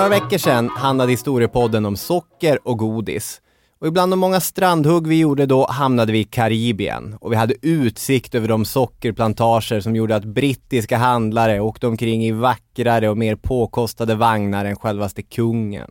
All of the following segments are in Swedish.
några veckor sedan handlade historiepodden om socker och godis. Och ibland de många strandhugg vi gjorde då hamnade vi i Karibien och vi hade utsikt över de sockerplantager som gjorde att brittiska handlare åkte omkring i vackrare och mer påkostade vagnar än självaste kungen.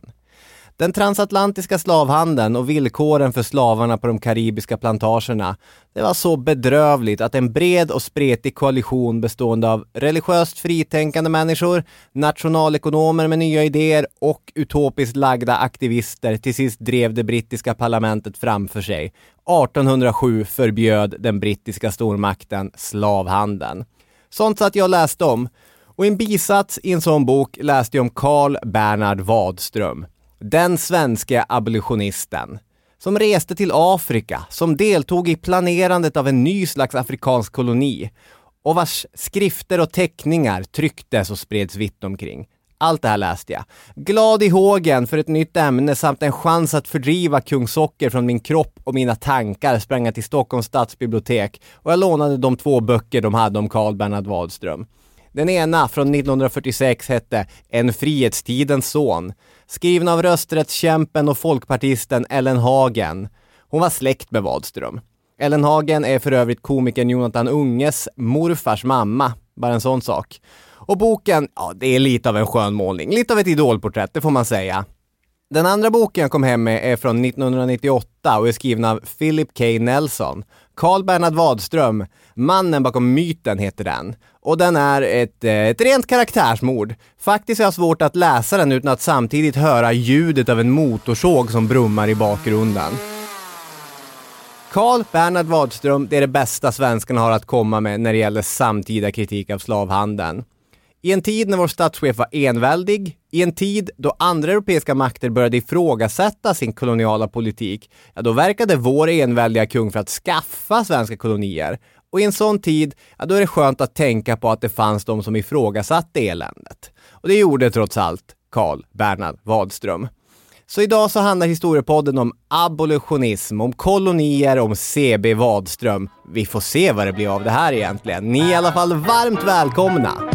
Den transatlantiska slavhandeln och villkoren för slavarna på de karibiska plantagerna, det var så bedrövligt att en bred och spretig koalition bestående av religiöst fritänkande människor, nationalekonomer med nya idéer och utopiskt lagda aktivister till sist drev det brittiska parlamentet framför sig. 1807 förbjöd den brittiska stormakten slavhandeln. Sånt satt jag läste om. Och i en bisats i en sån bok läste jag om Karl Bernhard Wadström. Den svenska abolitionisten som reste till Afrika, som deltog i planerandet av en ny slags afrikansk koloni och vars skrifter och teckningar trycktes och spreds vitt omkring. Allt det här läste jag. Glad i hågen för ett nytt ämne samt en chans att fördriva kung Socker från min kropp och mina tankar sprang jag till Stockholms stadsbibliotek och jag lånade de två böcker de hade om Karl Bernhard Wadström. Den ena från 1946 hette En frihetstidens son, skriven av rösträttskämpen och folkpartisten Ellen Hagen. Hon var släkt med Wadström. Ellen Hagen är för övrigt komikern Jonathan Unges morfars mamma, bara en sån sak. Och boken, ja det är lite av en skönmålning, lite av ett idolporträtt, det får man säga. Den andra boken jag kom hem med är från 1998 och är skriven av Philip K. Nelson. Carl Bernhard Wadström, Mannen bakom myten heter den. Och den är ett, eh, ett rent karaktärsmord. Faktiskt har jag svårt att läsa den utan att samtidigt höra ljudet av en motorsåg som brummar i bakgrunden. Carl Bernhard Wadström, det är det bästa svenskarna har att komma med när det gäller samtida kritik av slavhandeln. I en tid när vår statschef var enväldig, i en tid då andra europeiska makter började ifrågasätta sin koloniala politik, ja då verkade vår enväldiga kung för att skaffa svenska kolonier. Och i en sån tid, ja då är det skönt att tänka på att det fanns de som ifrågasatte eländet. Och det gjorde trots allt Karl Bernhard Wadström. Så idag så handlar historiepodden om abolitionism, om kolonier, om CB Wadström. Vi får se vad det blir av det här egentligen. Ni är i alla fall varmt välkomna!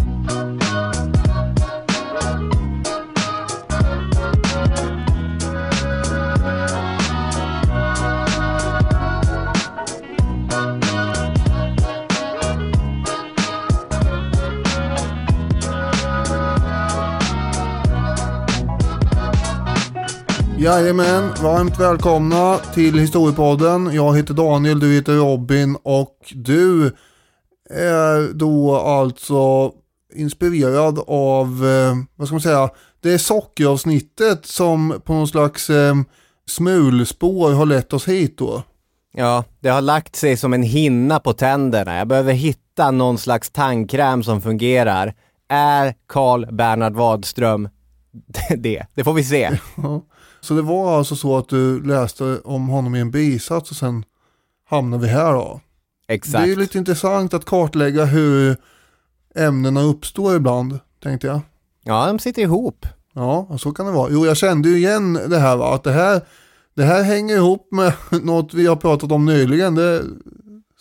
Jajamän, varmt välkomna till Historiepodden. Jag heter Daniel, du heter Robin och du är då alltså inspirerad av, eh, vad ska man säga, det är sockeravsnittet som på någon slags eh, smulspår har lett oss hit då. Ja, det har lagt sig som en hinna på tänderna. Jag behöver hitta någon slags tandkräm som fungerar. Är Karl Bernhard Wadström det? Det får vi se. Så det var alltså så att du läste om honom i en bisats och sen hamnar vi här då. Exakt. Det är lite intressant att kartlägga hur ämnena uppstår ibland, tänkte jag. Ja, de sitter ihop. Ja, så kan det vara. Jo, jag kände ju igen det här va, att det här, det här hänger ihop med något vi har pratat om nyligen. Det,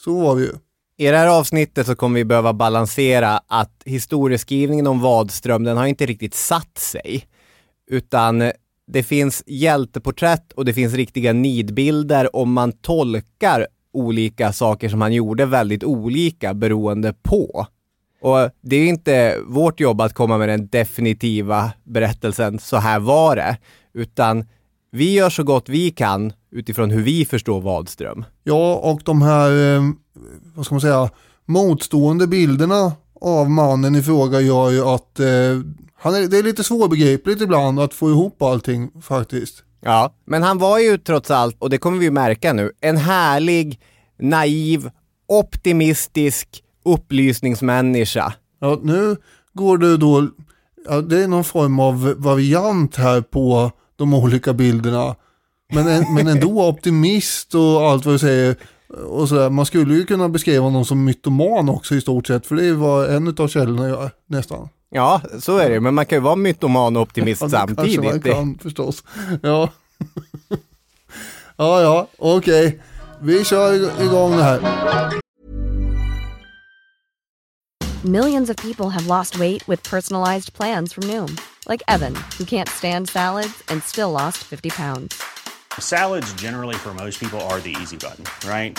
så var det ju. I det här avsnittet så kommer vi behöva balansera att historieskrivningen om Wadström, den har inte riktigt satt sig. Utan det finns hjälteporträtt och det finns riktiga nidbilder om man tolkar olika saker som han gjorde väldigt olika beroende på. Och det är inte vårt jobb att komma med den definitiva berättelsen, så här var det, utan vi gör så gott vi kan utifrån hur vi förstår Wadström. Ja, och de här, eh, vad ska man säga, motstående bilderna av mannen i fråga gör ju att eh, han är, det är lite svårbegripligt ibland att få ihop allting faktiskt. Ja, men han var ju trots allt, och det kommer vi märka nu, en härlig, naiv, optimistisk upplysningsmänniska. Ja, nu går du då, ja, det är någon form av variant här på de olika bilderna. Men, men ändå optimist och allt vad du säger. Och så Man skulle ju kunna beskriva honom som mytoman också i stort sett, för det var en av källorna jag, nästan. Ja, så är det, men man kan ju vara mytoman och optimist ja, samtidigt. man kan förstås. Ja, ja, ja okej. Okay. Vi kör igång det här. Millions of people have lost weight with personalized plans from Noom. Like Evan, who can't stand salads and still lost 50 pounds. Salads, generally, for most people, are the easy button, right?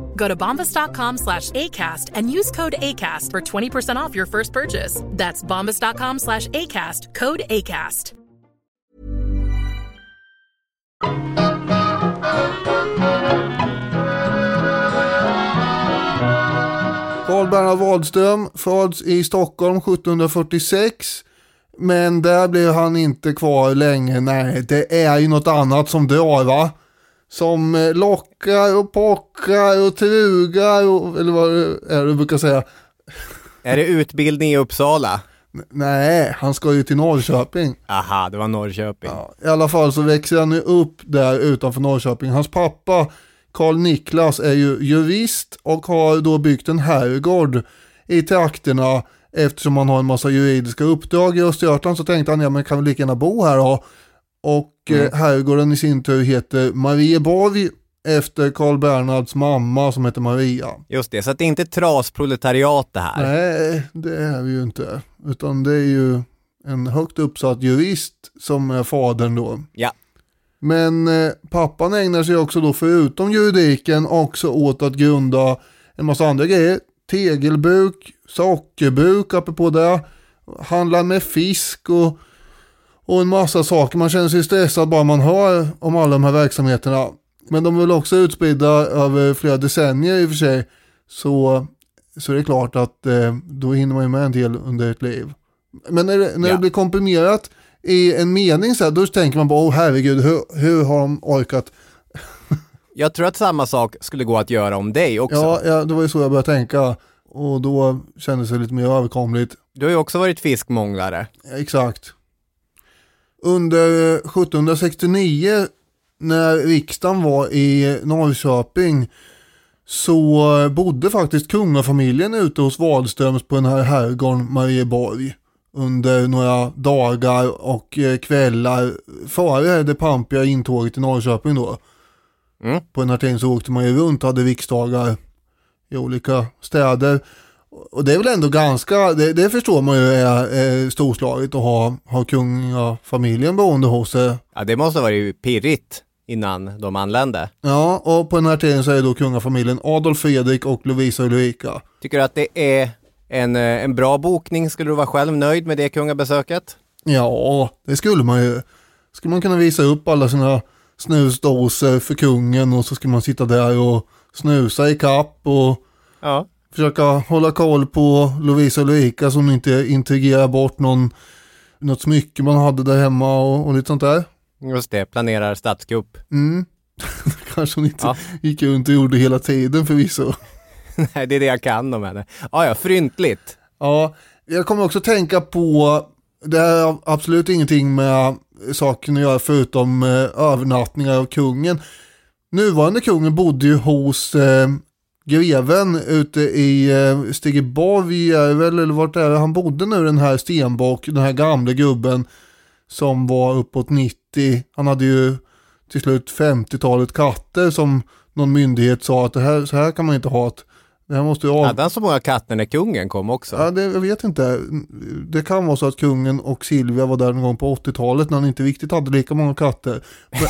Go to bombas.com slash ACAST and use code ACAST for 20% off your first purchase. That's bombas.com slash ACAST, code ACAST. Carl Bernhard Wadström föds i Stockholm 1746. Men där blev han inte kvar länge. Nej, det är ju något annat som drar va? Som eh, lockar och pockar och trugar och, eller vad det är du brukar säga. Är det utbildning i Uppsala? Nej, han ska ju till Norrköping. Aha, det var Norrköping. Ja, I alla fall så växer han ju upp där utanför Norrköping. Hans pappa Karl Niklas är ju jurist och har då byggt en herrgård i trakterna eftersom han har en massa juridiska uppdrag i Östergötland så tänkte han ja men kan vi lika gärna bo här då. Och eh, herrgården i sin tur heter Marieborg efter Karl Bernhards mamma som heter Maria. Just det, så att det är inte trasproletariat det här. Nej, det är vi ju inte. Utan det är ju en högt uppsatt jurist som är fadern då. Ja. Men eh, pappan ägnar sig också då förutom juridiken också åt att grunda en massa andra grejer. Tegelbruk, sockerbruk apropå det. Handlar med fisk och, och en massa saker. Man känner sig stressad bara man hör om alla de här verksamheterna. Men de är väl också utspridda över flera decennier i och för sig. Så, så det är klart att eh, då hinner man ju med en del under ett liv. Men när, det, när Ja. det blir komprimerat i en mening så här, då tänker man bara, åh herregud, hur, hur har de orkat? Jag tror att samma sak skulle gå att göra om dig också. Ja, ja, det var ju så jag började tänka. Och då kändes det lite mer överkomligt. Du har ju också varit fiskmånglare. Ja, Exakt. Under 1769 när riksdagen var i Norrköping så bodde faktiskt kungafamiljen ute hos Wahlströms på den här herrgården Marieborg under några dagar och eh, kvällar före det pampiga intåget till Norrköping då. Mm. På den här tiden så åkte man ju runt och hade riksdagar i olika städer. Och det är väl ändå ganska, det, det förstår man ju är, är storslaget att ha, ha kungafamiljen boende hos sig. Ja, det måste ha varit pirrigt innan de anlände. Ja, och på den här tiden så är då kungafamiljen Adolf Fredrik och Lovisa Ulrika. Tycker du att det är en, eh, en bra bokning? Skulle du vara själv nöjd med det kungabesöket? Ja, det skulle man ju. Skulle man kunna visa upp alla sina snusdosor för kungen och så skulle man sitta där och snusa i kapp och Ja. Försöka hålla koll på Lovisa Ulrika som inte intrigerar bort någon, något smycke man hade där hemma och, och lite sånt där. Just det, planerar statskupp. Mm. Kanske hon inte Ja. gick runt och gjorde hela tiden förvisso. Nej, det är det jag kan om henne. Ja, ja, fryntligt. Ja, jag kommer också tänka på, det här har absolut ingenting med saken att göra förutom eh, övernattningar av kungen. Nuvarande kungen bodde ju hos eh, greven ute i eh, Stegeborg, är väl, eller vart är det han bodde nu den här Stenbock, den här gamle gubben som var uppåt 90. Han hade ju till slut 50-talet katter som någon myndighet sa att det här, så här kan man inte ha det. Här måste ju av... Hade han så många katter när kungen kom också? Ja, det, jag vet inte. Det kan vara så att kungen och Silvia var där någon gång på 80-talet när han inte riktigt hade lika många katter. Men,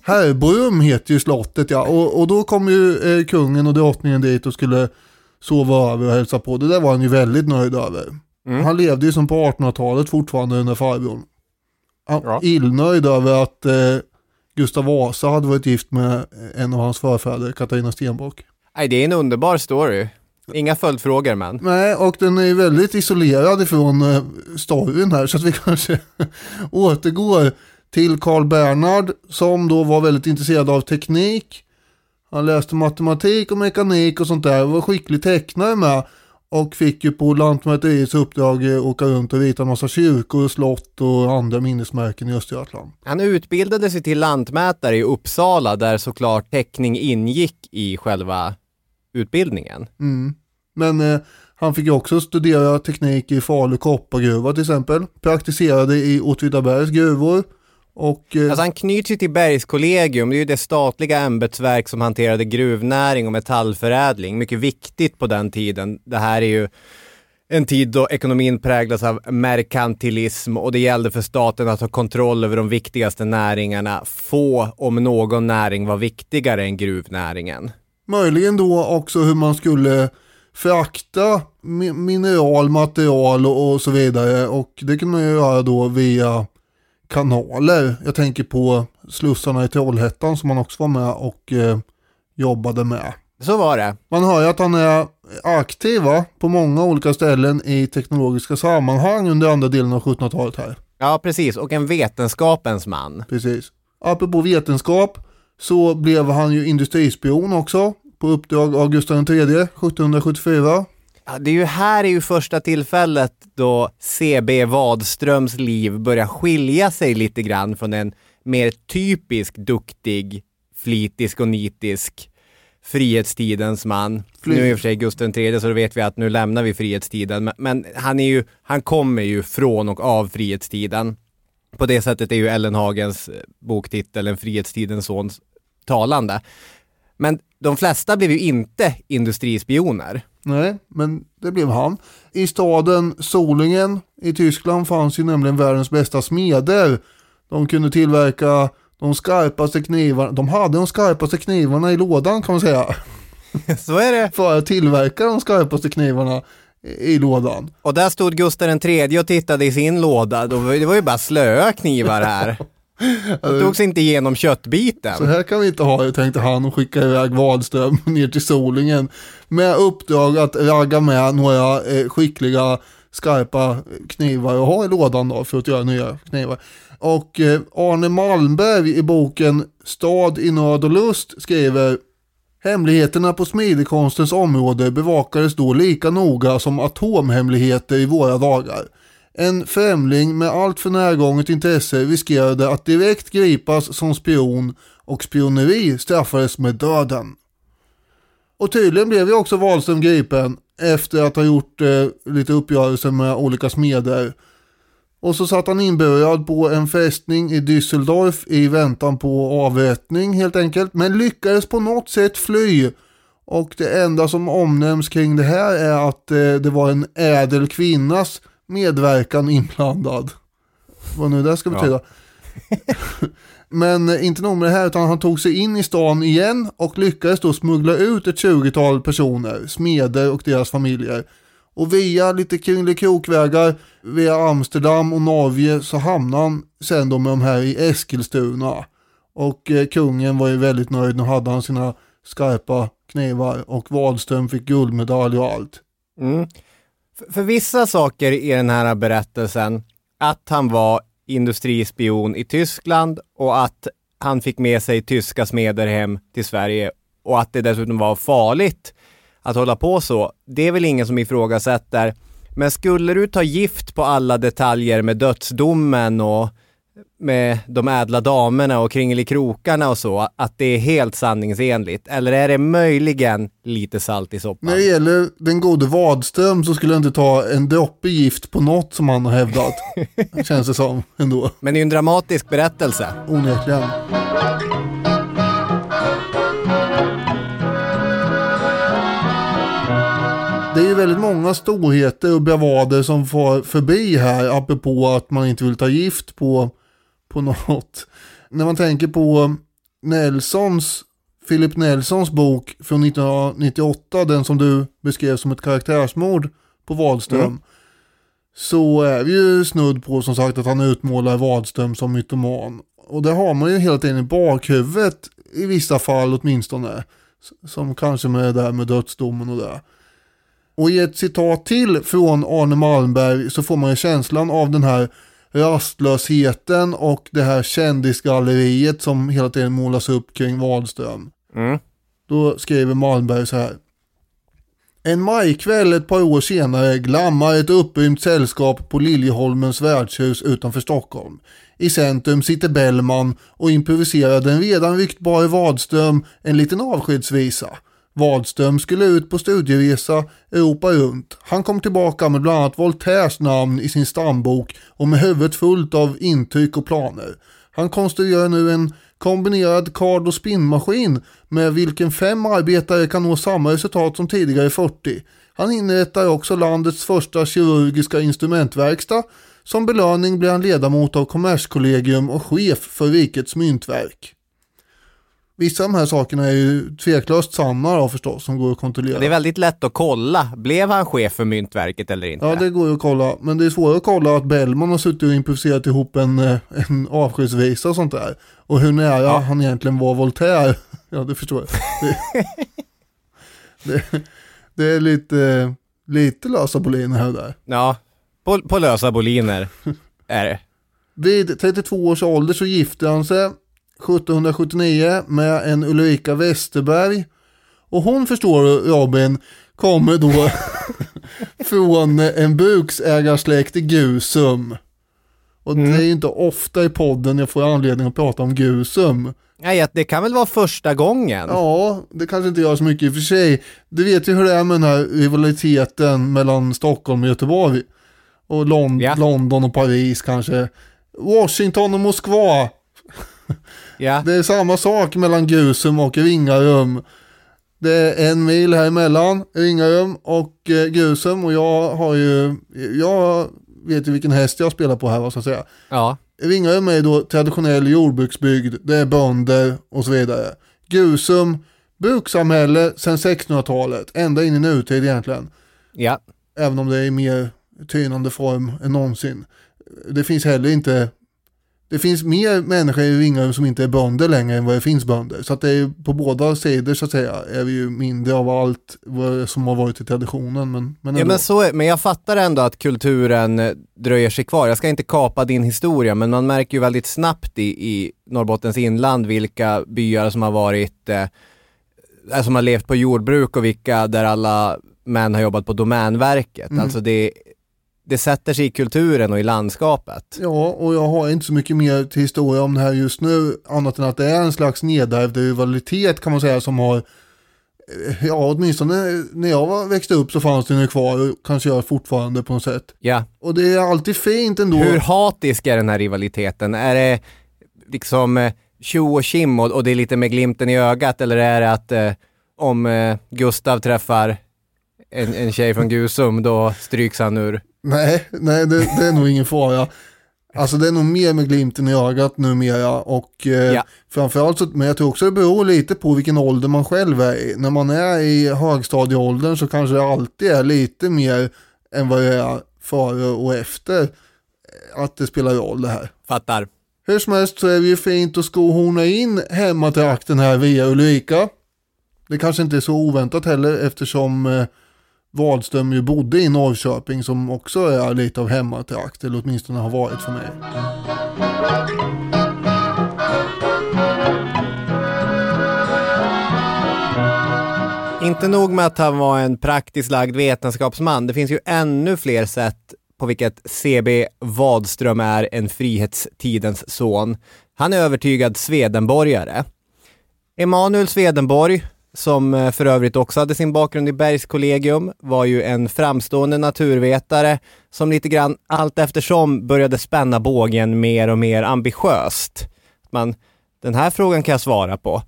Herrbrum heter ju slottet ja. Och, och då kom ju eh, kungen och drottningen dit och skulle sova över och hälsa på. Det där var han ju väldigt nöjd över. Mm. Han levde ju som på 1800-talet fortfarande den där farbrorn. Han Ja. illnöjd över att eh, Gustav Vasa hade varit gift med en av hans förfäder, Katarina Stenbock. Nej, det är en underbar story. Inga följdfrågor men. Nej, och den är väldigt isolerad ifrån eh, storyn här så att vi kanske återgår till Karl Bernhard som då var väldigt intresserad av teknik. Han läste matematik och mekanik och sånt där och var skicklig tecknare med och fick ju på Lantmäteriets uppdrag eh, åka runt och rita en massa kyrkor och slott och andra minnesmärken i Östergötland. Han utbildade sig till lantmätare i Uppsala där såklart teckning ingick i själva utbildningen. Mm. Men eh, han fick ju också studera teknik i Falu koppargruva till exempel. Praktiserade i Åtvidabergs gruvor. Och eh, Alltså han knyts ju till Bergskollegium, det är ju det statliga ämbetsverk som hanterade gruvnäring och metallförädling. Mycket viktigt på den tiden. Det här är ju en tid då ekonomin präglas av merkantilism och det gällde för staten att ha kontroll över de viktigaste näringarna. Få, om någon näring, var viktigare än gruvnäringen. Möjligen då också hur man skulle frakta mi- mineral, material och, och så vidare. Och det kan man ju göra då via kanaler. Jag tänker på slussarna i Trollhättan som han också var med och eh, jobbade med. Så var det. Man hör ju att han är aktiv va? på många olika ställen i teknologiska sammanhang under andra delen av 1700-talet här. Ja, precis. Och en vetenskapens man. Precis. Apropå vetenskap så blev han ju industrispion också på uppdrag av Gustav III 1774. Ja, det är ju här är ju första tillfället då CB Wadströms liv börjar skilja sig lite grann från en mer typisk duktig, flitisk och nitisk frihetstidens man. Fly- Nu är i och för sig Gustav III så då vet vi att nu lämnar vi frihetstiden. Men, men han är ju, han kommer ju från och av frihetstiden. På det sättet är ju Ellen Hagens eh, boktitel En frihetstidens son talande. Men de flesta blev ju inte industrispioner. Nej, men det blev han. I staden Solingen i Tyskland fanns ju nämligen världens bästa smeder. De kunde tillverka de skarpaste knivarna. De hade de skarpaste knivarna i lådan kan man säga. Så är det. För att tillverka de skarpaste knivarna i lådan. Och där stod Gustav III och tittade i sin låda. Det var ju bara slöa knivar här. De tog sig inte igenom köttbiten. Så här kan vi inte ha det tänkte han och skickade iväg Wadström ner till Solingen. Med uppdrag att ragga med några eh, skickliga skarpa knivar att ha i lådan då för att göra nya knivar. Och eh, Arne Malmberg i boken Stad i nöd och lust skriver Hemligheterna på smidekonstens område bevakades då lika noga som atomhemligheter i våra dagar. En främling med allt för närgånget intresse riskerade att direkt gripas som spion och spioneri straffades med döden. Och tydligen blev ju också Wahlström gripen efter att ha gjort eh, lite uppgörelser med olika smeder. Och så satt han inburad på en fästning i Düsseldorf i väntan på avrättning helt enkelt. Men lyckades på något sätt fly. Och det enda som omnämns kring det här är att eh, det var en ädel kvinnas medverkan inblandad. Vad nu det ska betyda. Men eh, inte nog med det här utan han tog sig in i stan igen och lyckades då smuggla ut ett 20-tal personer, smeder och deras familjer. Och via lite kringelikrokvägar, via Amsterdam och Norge så hamnade han sen då med de här i Eskilstuna. Och eh, kungen var ju väldigt nöjd, nu hade han sina skarpa knivar och Wahlström fick guldmedalj och allt. Mm. För, för vissa saker i den här berättelsen, att han var industrispion i Tyskland och att han fick med sig tyska smeder hem till Sverige och att det dessutom var farligt att hålla på så, det är väl ingen som ifrågasätter. Men skulle du ta gift på alla detaljer med dödsdomen och med de ädla damerna och kringelikrokarna och så, att det är helt sanningsenligt? Eller är det möjligen lite salt i soppan? När det gäller den gode Wadström så skulle jag inte ta en droppe gift på något som han har hävdat. Känns det som ändå. Men det är ju en dramatisk berättelse. Onekligen. väldigt många storheter och bravader som får förbi här, apropå att man inte vill ta gift på, på något. När man tänker på Nelsons, Philip Nelsons bok från 1998, den som du beskrev som ett karaktärsmord på Wadström. Mm. Så är vi ju snudd på som sagt att han utmålar Wadström som mytoman. Och det har man ju hela tiden i bakhuvudet i vissa fall åtminstone. Som kanske med det där med dödsdomen och det. Och i ett citat till från Arne Malmberg så får man ju känslan av den här rastlösheten och det här kändisgalleriet som hela tiden målas upp kring Wadström. Mm. Då skriver Malmberg så här. En majkväll ett par år senare glammar ett upprymt sällskap på Liljeholmens värdshus utanför Stockholm. I centrum sitter Bellman och improviserar den redan ryktbare Wadström en liten avskedsvisa. Wadström skulle ut på studieresa Europa runt. Han kom tillbaka med bland annat Voltaires namn i sin stambok och med huvudet fullt av intryck och planer. Han konstruerar nu en kombinerad kard och spinnmaskin med vilken fem arbetare kan nå samma resultat som tidigare 40. Han inrättar också landets första kirurgiska instrumentverkstad. Som belöning blir han ledamot av Kommerskollegium och chef för Rikets myntverk. Vissa av de här sakerna är ju tveklöst sanna då förstås, som går att kontrollera. Det är väldigt lätt att kolla. Blev han chef för Myntverket eller inte? Ja, det går ju att kolla. Men det är svårare att kolla att Bellman har suttit och improviserat ihop en, eh, en avskedsvisa och sånt där. Och hur nära Ja. han egentligen var Voltaire. Ja, det förstår jag. Det, det, det är lite, lite lösa boliner här och där. Ja, på, på lösa boliner är det. Vid 32 års ålder så gifte han sig 1779 med en Ulrika Westerberg. Och hon förstår Robin, kommer då från en bruksägarsläkt i Gusum. Och det är ju inte ofta i podden jag får anledning att prata om Gusum. Nej, det kan väl vara första gången? Ja, det kanske inte gör så mycket i och för sig. Du vet ju hur det är med den här rivaliteten mellan Stockholm och Göteborg. Och Lon- Ja. London och Paris kanske. Washington och Moskva. Ja. Det är samma sak mellan Gusum och Ringarum. Det är en mil här emellan Ringarum och eh, Gusum och jag har ju, jag vet ju vilken häst jag spelar på här vad ska jag säga. ja. Ringarum är då traditionell jordbruksbygd, det är bönder och så vidare. Gusum, brukssamhälle sedan 1600-talet, ända in i nutid egentligen. Ja. Även om det är i mer tynande form än någonsin. Det finns heller inte, det finns mer människor i Ringarum som inte är bönder längre än vad det finns bönder. Så att det är på båda sidor så att säga är vi ju mindre av allt som har varit i traditionen. Men, men Ja men så är, men jag fattar ändå att kulturen eh, dröjer sig kvar. Jag ska inte kapa din historia men man märker ju väldigt snabbt i, i Norrbottens inland vilka byar som har varit, eh, eh, som har levt på jordbruk och vilka där alla män har jobbat på domänverket. Mm. Alltså det, det sätter sig i kulturen och i landskapet. Ja, och jag har inte så mycket mer till historia om det här just nu, annat än att det är en slags nedärvd rivalitet kan man säga som har, eh, ja åtminstone när jag var, växte upp så fanns den ju kvar och kanske gör fortfarande på något sätt. Ja. Och det är alltid fint ändå. Hur hatisk är den här rivaliteten? Är det liksom eh, tjo och kim och, och det är lite med glimten i ögat eller är det att eh, om eh, Gustav träffar en, en tjej från Gusum då stryks han ur? Nej, nej det, det är nog ingen fara. Alltså det är nog mer med glimten i ögat numera och eh, Ja. framförallt så, men jag tror också det beror lite på vilken ålder man själv är i. När man är i högstadieåldern så kanske det alltid är lite mer än vad det är före och efter eh, att det spelar roll det här. Fattar. Hur som helst så är det ju fint att skohorna in hemmatrakten här via Ulrika. Det kanske inte är så oväntat heller eftersom eh, Wadström ju bodde i Norrköping som också är lite av hemmatrakt, eller åtminstone har varit för mig. Inte nog med att han var en praktiskt lagd vetenskapsman, det finns ju ännu fler sätt på vilket CB Wadström är en frihetstidens son. Han är övertygad Swedenborgare. Emanuel Swedenborg, som eh, för övrigt också hade sin bakgrund i Bergskollegium, var ju en framstående naturvetare som lite grann allt eftersom började spänna bågen mer och mer ambitiöst. Man, den här frågan kan jag svara på.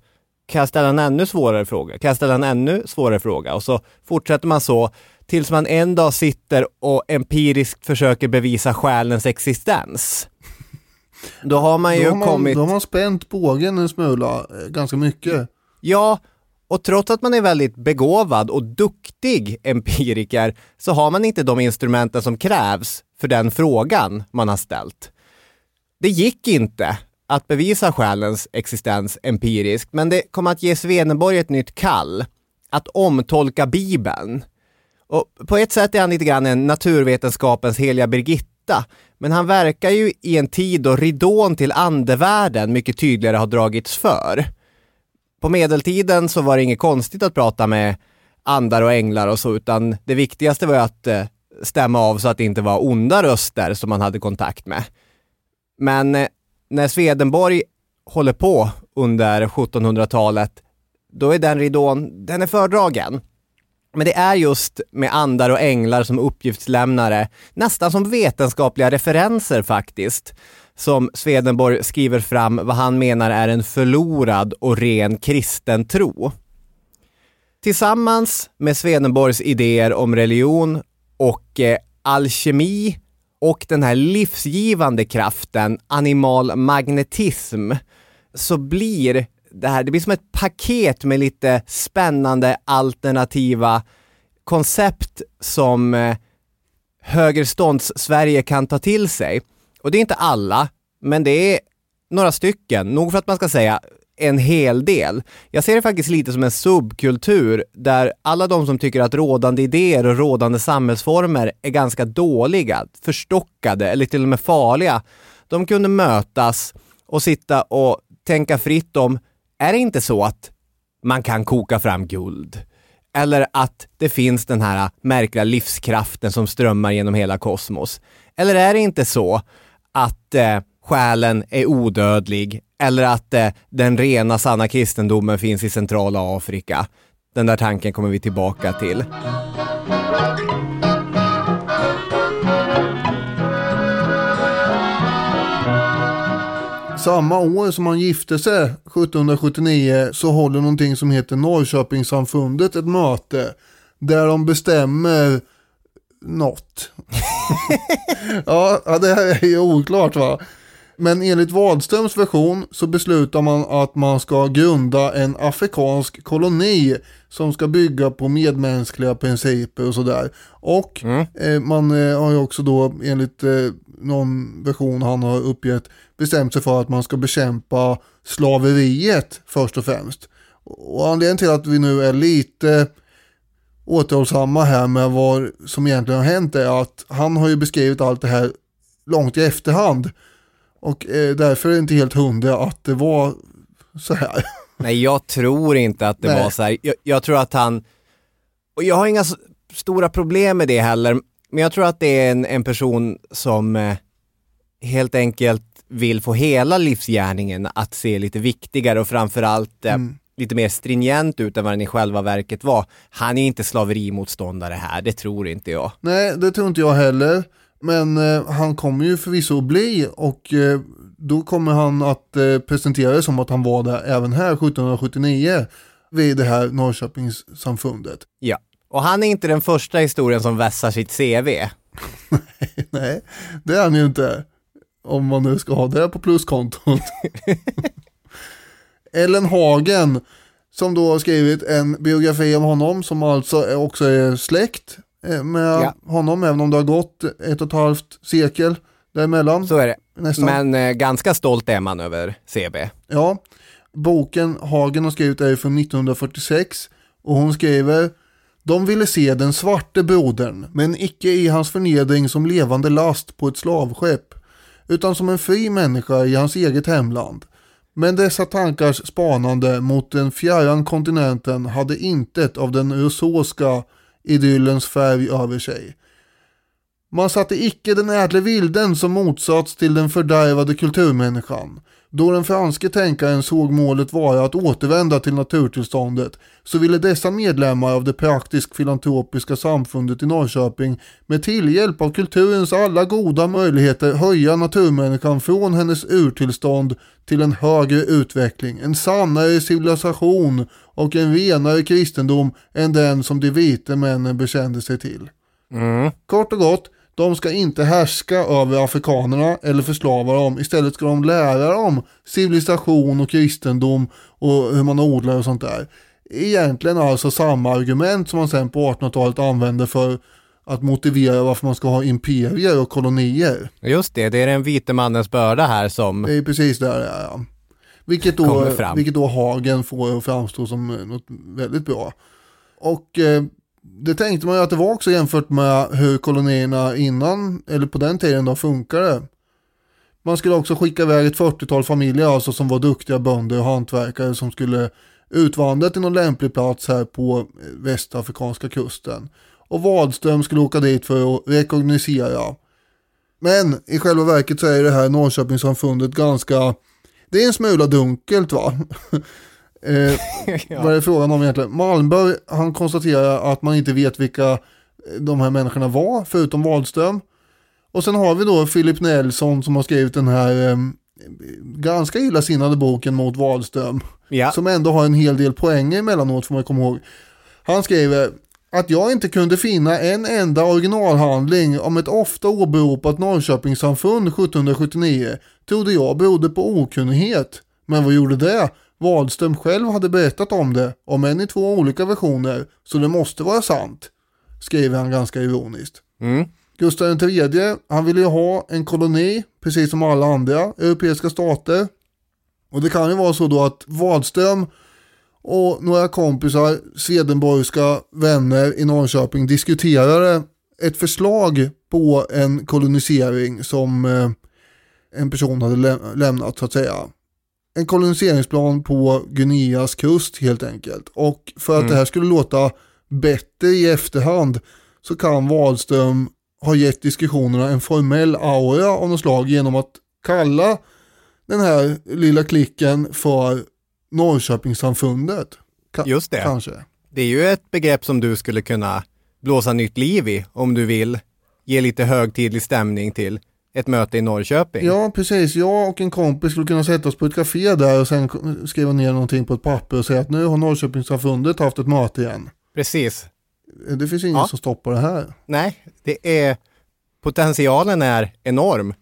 Kan jag ställa en ännu svårare fråga? Kan jag ställa en ännu svårare fråga? Och så fortsätter man så tills man en dag sitter och empiriskt försöker bevisa själens existens. Då har man ju Då har man, kommit... då har man spänt bågen en smula, eh, ganska mycket. Ja, och trots att man är väldigt begåvad och duktig empiriker så har man inte de instrumenten som krävs för den frågan man har ställt. Det gick inte att bevisa själens existens empiriskt, men det kom att ge Swedenborg ett nytt kall. Att omtolka Bibeln. Och på ett sätt är han lite grann en naturvetenskapens heliga Birgitta, men han verkar ju i en tid då ridån till andevärlden mycket tydligare har dragits för. På medeltiden så var det inget konstigt att prata med andar och änglar och så, utan det viktigaste var ju att eh, stämma av så att det inte var onda röster som man hade kontakt med. Men eh, när Swedenborg håller på under 1700-talet, då är den ridån, den är fördragen. Men det är just med andar och änglar som uppgiftslämnare, nästan som vetenskapliga referenser faktiskt, som Swedenborg skriver fram vad han menar är en förlorad och ren kristen tro. Tillsammans med Swedenborgs idéer om religion och eh, alkemi och den här livsgivande kraften animal magnetism så blir det här, det blir som ett paket med lite spännande alternativa koncept som eh, högerstånds-Sverige kan ta till sig. Och det är inte alla, men det är några stycken, nog för att man ska säga en hel del. Jag ser det faktiskt lite som en subkultur där alla de som tycker att rådande idéer och rådande samhällsformer är ganska dåliga, förstockade eller till och med farliga, de kunde mötas och sitta och tänka fritt om, är det inte så att man kan koka fram guld? Eller att det finns den här märkliga livskraften som strömmar genom hela kosmos? Eller är det inte så att eh, själen är odödlig eller att eh, den rena sanna kristendomen finns i centrala Afrika. Den där tanken kommer vi tillbaka till. Samma år som han gifte sig, 1779, så håller någonting som heter Norrköpingssamfundet ett möte där de bestämmer något. ja, det här är ju oklart va. Men enligt Wadströms version så beslutar man att man ska grunda en afrikansk koloni som ska bygga på medmänskliga principer och sådär. Och eh, man eh, har ju också då enligt eh, någon version han har uppgett bestämt sig för att man ska bekämpa slaveriet först och främst. Och anledningen till att vi nu är lite återhållsamma här med vad som egentligen har hänt är att han har ju beskrivit allt det här långt i efterhand. Och eh, därför är det inte helt hundra att det var så här. Nej, jag tror inte att det Nej. var så här. Jag, jag tror att han, och jag har inga stora problem med det heller, men jag tror att det är en, en person som eh, helt enkelt vill få hela livsgärningen att se lite viktigare och framförallt eh, lite mer stringent ut än vad den i själva verket var. Han är inte slaverimotståndare här, det tror inte jag. Nej, det tror inte jag heller. Men eh, han kommer ju förvisso att bli och eh, då kommer han att eh, presentera det som att han var där även här 1779 vid det här Norrköpingssamfundet. Ja. Och han är inte den första historien som vässar sitt CV. Nej, det är han ju inte. Om man nu ska ha det på pluskontot. Ellen Hagen, som då har skrivit en biografi om honom som alltså också är släkt eh, med Ja. honom, även om det har gått ett och ett halvt sekel däremellan. Så är det. Nästan. Men eh, ganska stolt är man över CB. Ja, boken Hagen har skrivit är från 1946 och hon skriver De ville se den svarte brodern, men icke i hans förnedring som levande last på ett slavskepp, utan som en fri människa i hans eget hemland. Men dessa tankars spanande mot den fjärran kontinenten hade intet av den rousseauska idyllens färg över sig. Man satte icke den ädle vilden som motsats till den fördärvade kulturmänniskan. Då den franske tänkaren såg målet vara att återvända till naturtillståndet så ville dessa medlemmar av det praktiskt filantropiska samfundet i Norrköping med tillhjälp av kulturens alla goda möjligheter höja naturmänniskan från hennes urtillstånd till en högre utveckling, en sannare civilisation och en renare kristendom än den som de vita männen bekände sig till. Kort och gott, de ska inte härska över afrikanerna eller förslava dem. Istället ska de lära dem civilisation och kristendom och hur man odlar och sånt där. Egentligen alltså samma argument som man sen på 1800-talet använde för att motivera varför man ska ha imperier och kolonier. Just det, det är den vite mannens börda här som... Det är precis där det är. Ja. Vilket, då, vilket då Hagen får att framstå som något väldigt bra. Och eh, det tänkte man ju att det var också jämfört med hur kolonierna innan, eller på den tiden då, funkade. Man skulle också skicka iväg ett 40-tal familjer alltså som var duktiga bönder och hantverkare som skulle utvandra till någon lämplig plats här på västafrikanska kusten. Och Wadström skulle åka dit för att rekognosera. Men i själva verket så är det här Norrköpingssamfundet ganska, det är en smula dunkelt va. eh, Vad är frågan om egentligen? Malmberg han konstaterar att man inte vet vilka eh, de här människorna var förutom Wadström. Och sen har vi då Philip Nelson som har skrivit den här eh, ganska illasinnade boken mot Wadström. Ja. Som ändå har en hel del poänger emellanåt får man komma ihåg. Han skriver att jag inte kunde finna en enda originalhandling om ett ofta åberopat Norrköpingssamfund 1779 trodde jag berodde på okunnighet. Men vad gjorde det? Wadström själv hade berättat om det, om än i två olika versioner, så det måste vara sant. Skriver han ganska ironiskt. Mm. Gustav III, han ville ju ha en koloni, precis som alla andra europeiska stater. Och det kan ju vara så då att Wadström och några kompisar, Swedenborgska vänner i Norrköping diskuterade ett förslag på en kolonisering som eh, en person hade lä- lämnat så att säga. En koloniseringsplan på Guineas kust helt enkelt. Och för att det här skulle låta bättre i efterhand så kan Wadström ha gett diskussionerna en formell aura av något slag genom att kalla den här lilla klicken för Norrköpingssamfundet. Ka- Just det. Kanske. Det är ju ett begrepp som du skulle kunna blåsa nytt liv i om du vill ge lite högtidlig stämning till ett möte i Norrköping. Ja, precis. Jag och en kompis skulle kunna sätta oss på ett café där och sen skriva ner någonting på ett papper och säga att nu har Norrköpingssamfundet haft ett möte igen. Precis. Det finns ingen Ja. som stoppar det här. Nej, det är potentialen är enorm.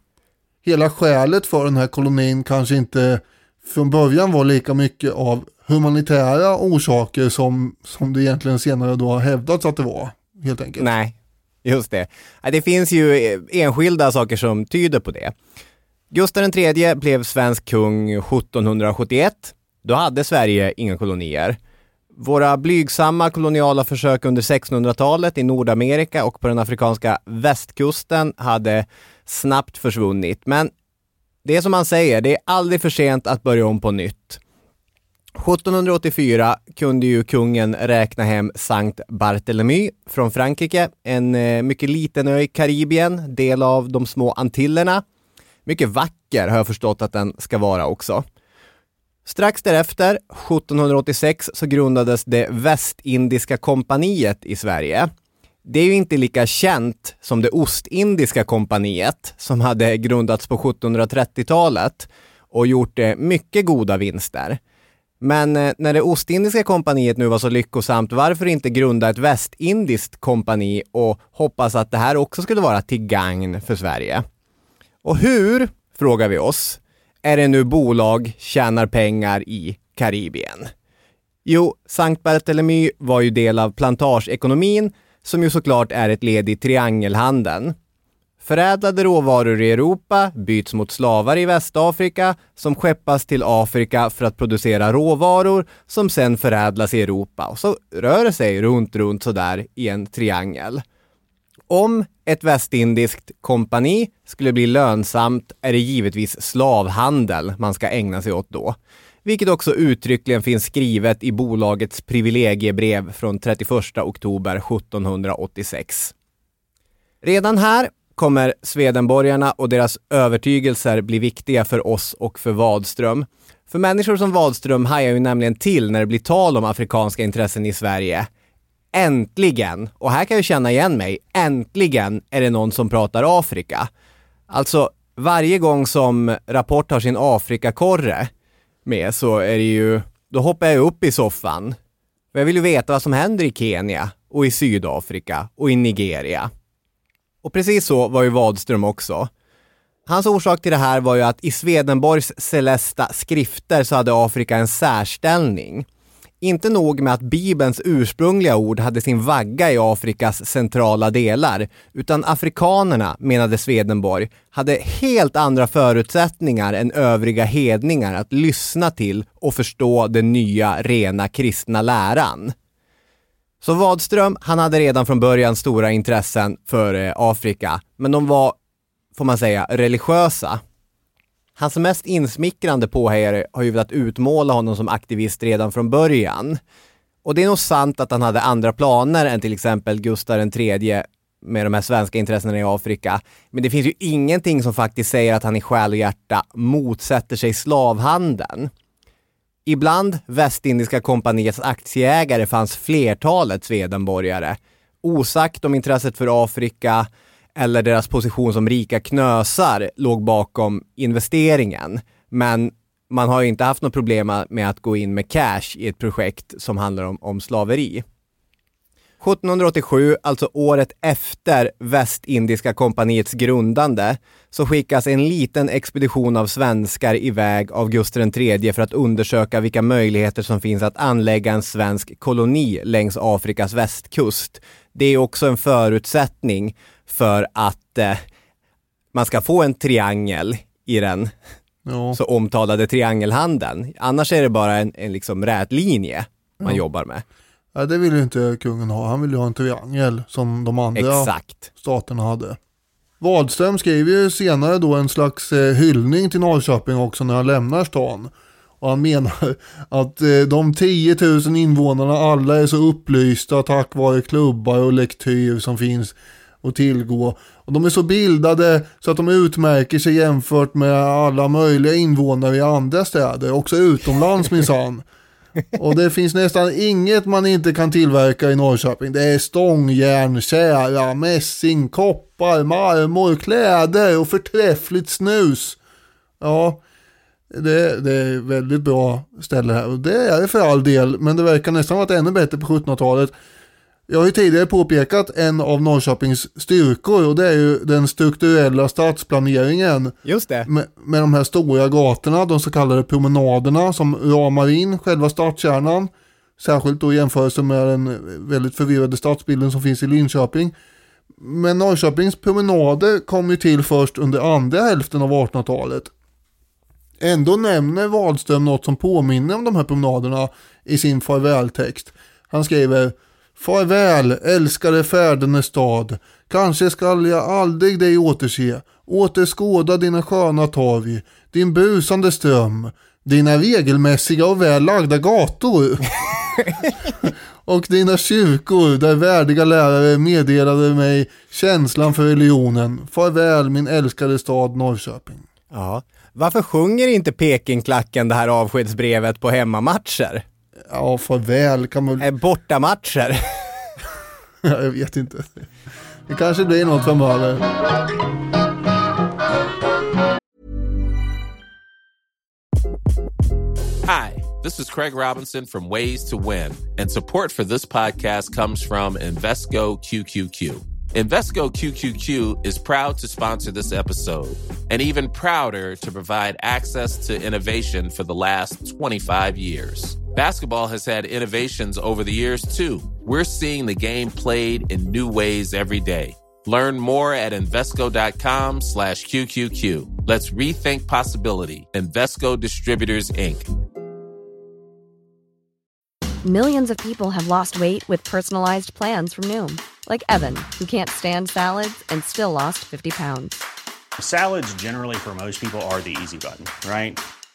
Hela skälet för den här kolonin kanske inte från början var lika mycket av humanitära orsaker som, som det egentligen senare då har hävdats att det var. Helt enkelt. Nej, just det. Det finns ju eh, enskilda saker som tyder på det. Gustav III blev svensk kung 1771. Då hade Sverige inga kolonier. Våra blygsamma koloniala försök under 1600-talet i Nordamerika och på den afrikanska västkusten hade snabbt försvunnit. Men det är som man säger, det är aldrig för sent att börja om på nytt. 1784 kunde ju kungen räkna hem Sankt Barthélemy från Frankrike, en eh, mycket liten ö i Karibien, del av de små Antillerna. Mycket vacker har jag förstått att den ska vara också. Strax därefter, 1786, så grundades det Västindiska kompaniet i Sverige. Det är ju inte lika känt som det Ostindiska kompaniet som hade grundats på 1730-talet och gjort eh, mycket goda vinster. Men eh, när det Ostindiska kompaniet nu var så lyckosamt, varför inte grunda ett västindiskt kompani och hoppas att det här också skulle vara till gagn för Sverige? Och hur, frågar vi oss, är det nu bolag tjänar pengar i Karibien? Jo, Sankt Barthélemy var ju del av plantageekonomin som ju såklart är ett led i triangelhandeln. Förädlade råvaror i Europa byts mot slavar i Västafrika som skeppas till Afrika för att producera råvaror som sen förädlas i Europa och så rör det sig runt, runt sådär i en triangel. Om ett västindiskt kompani skulle bli lönsamt är det givetvis slavhandel man ska ägna sig åt då. Vilket också uttryckligen finns skrivet i bolagets privilegiebrev från 31 oktober 1786. Redan här kommer Swedenborgarna och deras övertygelser bli viktiga för oss och för Wadström. För människor som Wadström hajar ju nämligen till när det blir tal om afrikanska intressen i Sverige. Äntligen, och här kan jag känna igen mig, äntligen är det någon som pratar Afrika. Alltså, varje gång som Rapport har sin Afrikakorre med så är det ju, då hoppar jag upp i soffan. För jag vill ju veta vad som händer i Kenya och i Sydafrika och i Nigeria. Och precis så var ju Wadström också. Hans orsak till det här var ju att i Swedenborgs celesta skrifter så hade Afrika en särställning. Inte nog med att Bibelns ursprungliga ord hade sin vagga i Afrikas centrala delar, utan afrikanerna, menade Swedenborg, hade helt andra förutsättningar än övriga hedningar att lyssna till och förstå den nya, rena kristna läran. Så Wadström, han hade redan från början stora intressen för eh, Afrika, men de var, får man säga, religiösa. Hans mest insmickrande påhejare har ju velat utmåla honom som aktivist redan från början. Och det är nog sant att han hade andra planer än till exempel Gustav III med de här svenska intressena i Afrika. Men det finns ju ingenting som faktiskt säger att han i själ och hjärta motsätter sig slavhandeln. Ibland Västindiska kompaniets aktieägare fanns flertalet svedenborgare. Osagt om intresset för Afrika eller deras position som rika knösar låg bakom investeringen. Men man har ju inte haft något problem med att gå in med cash i ett projekt som handlar om, om slaveri. 1787, alltså året efter Västindiska kompaniets grundande, så skickas en liten expedition av svenskar iväg av Gustav III för att undersöka vilka möjligheter som finns att anlägga en svensk koloni längs Afrikas västkust. Det är också en förutsättning för att eh, man ska få en triangel i den Ja. så omtalade triangelhandeln. Annars är det bara en, en liksom rät linje man Ja. jobbar med. Nej, det vill ju inte kungen ha. Han vill ju ha en triangel som de andra Exakt. staterna hade. Wadström skriver ju senare då en slags eh, hyllning till Norrköping också när han lämnar stan. Och han menar att eh, de 10 000 invånarna alla är så upplysta tack vare klubbar och lektyr som finns att tillgå. Och de är så bildade så att de utmärker sig jämfört med alla möjliga invånare i andra städer, också utomlands minsann. Och det finns nästan inget man inte kan tillverka i Norrköping. Det är stångjärn, kära, mässing, koppar, marmor, kläder och förträffligt snus. Ja, det, det är väldigt bra ställe här. Och det är det för all del, men det verkar nästan varit ännu bättre på 1700-talet. Jag har ju tidigare påpekat en av Norrköpings styrkor och det är ju den strukturella stadsplaneringen Just det. med, med de här stora gatorna, de så kallade promenaderna som ramar in själva stadskärnan. Särskilt då i jämförelse med den väldigt förvirrade stadsbilden som finns i Linköping. Men Norrköpings promenader kom ju till först under andra hälften av 1800-talet. Ändå nämner Wahlström något som påminner om de här promenaderna i sin farvältext. Han skriver Farväl, älskade färdene stad. Kanske skall jag aldrig dig återse. Återskåda dina sköna torg, din busande ström, dina regelmässiga och väl lagda gator. och dina kyrkor där värdiga lärare meddelade mig känslan för religionen. Farväl min älskade stad Norrköping. Ja. Varför sjunger inte Pekingklacken det här avskedsbrevet på hemmamatcher? Ja, farväl kan man Eh, Bortamatcher? Jag vet inte. Det kanske blir något framöver. Hi, this is Craig Robinson from Ways to Win, and support for this podcast comes from Invesco QQQ. Invesco QQQ is proud to sponsor this episode and even prouder to provide access to innovation for the last 25 years. Basketball has had innovations over the years too. We're seeing the game played in new ways every day. Learn more at Invesco.com slash QQQ. Let's rethink possibility. Invesco Distributors, Inc. Millions of people have lost weight with personalized plans from Noom, like Evan, who can't stand salads and still lost 50 pounds. Salads, generally, for most people, are the easy button, right?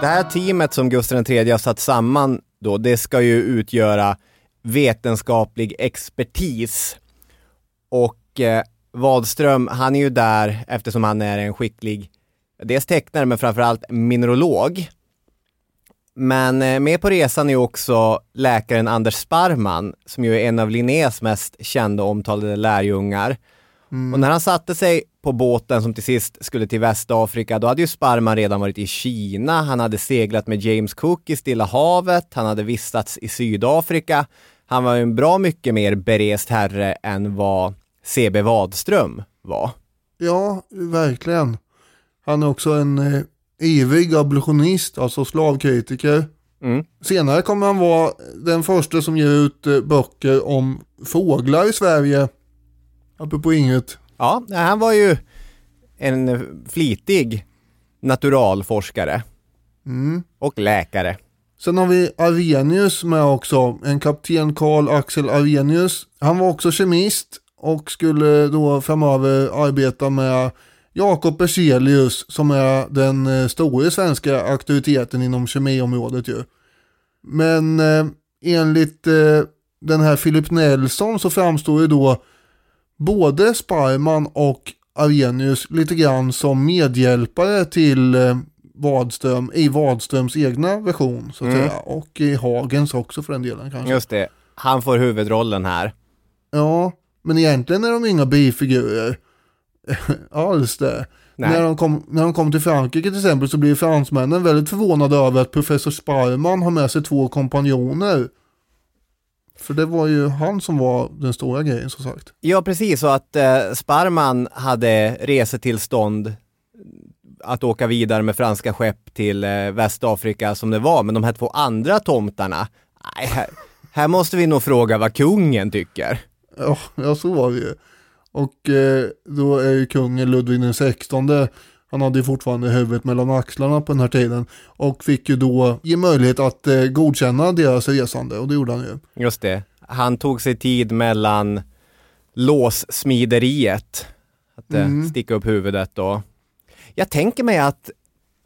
Det här teamet som Gustav III har satt samman då, det ska ju utgöra vetenskaplig expertis. Och eh, Wadström, han är ju där eftersom han är en skicklig, dels tecknare men framförallt mineralog. Men eh, med på resan är också läkaren Anders Sparman, som ju är en av Linnés mest kända och omtalade lärjungar. Och när han satte sig på båten som till sist skulle till Västafrika, då hade ju Sparman redan varit i Kina, han hade seglat med James Cook i Stilla havet, han hade vistats i Sydafrika. Han var ju en bra mycket mer berest herre än vad CB Wadström var. Ja, verkligen. Han är också en eh, ivrig abolitionist, alltså slavkritiker. Mm. Senare kommer han vara den första som ger ut eh, böcker om fåglar i Sverige. Apropå inget. Ja, han var ju en flitig naturalforskare. Och läkare. Sen har vi Arrhenius med också, en kapten Karl Axel Arrhenius. Han var också kemist och skulle då framöver arbeta med Jakob Berzelius som är den eh, stora svenska auktoriteten inom kemiområdet ju. Men eh, enligt eh, den här Philip Nelson så framstår ju då både Sparman och Arrhenius lite grann som medhjälpare till eh, Wadström i Wadströms egna version så att Mm. säga. Och i Hagens också för den delen kanske. Just det, han får huvudrollen här. Ja, men egentligen är de inga bifigurer alls det. Nej. När de, kom, när de kom till Frankrike till exempel så blir fransmännen väldigt förvånade över att professor Sparman har med sig två kompanjoner. För det var ju han som var den stora grejen som sagt. Ja, precis. Så att eh, Sparman hade resetillstånd att åka vidare med franska skepp till eh, Västafrika som det var, men de här två andra tomtarna, nej, här, här måste vi nog fråga vad kungen tycker. Ja, ja så var det ju. Och eh, då är ju kungen Ludvig den 16 han hade ju fortfarande huvudet mellan axlarna på den här tiden och fick ju då ge möjlighet att eh, godkänna deras resande och det gjorde han ju. Just det. Han tog sig tid mellan låssmideriet, att eh, Mm. sticka upp huvudet och... Jag tänker mig att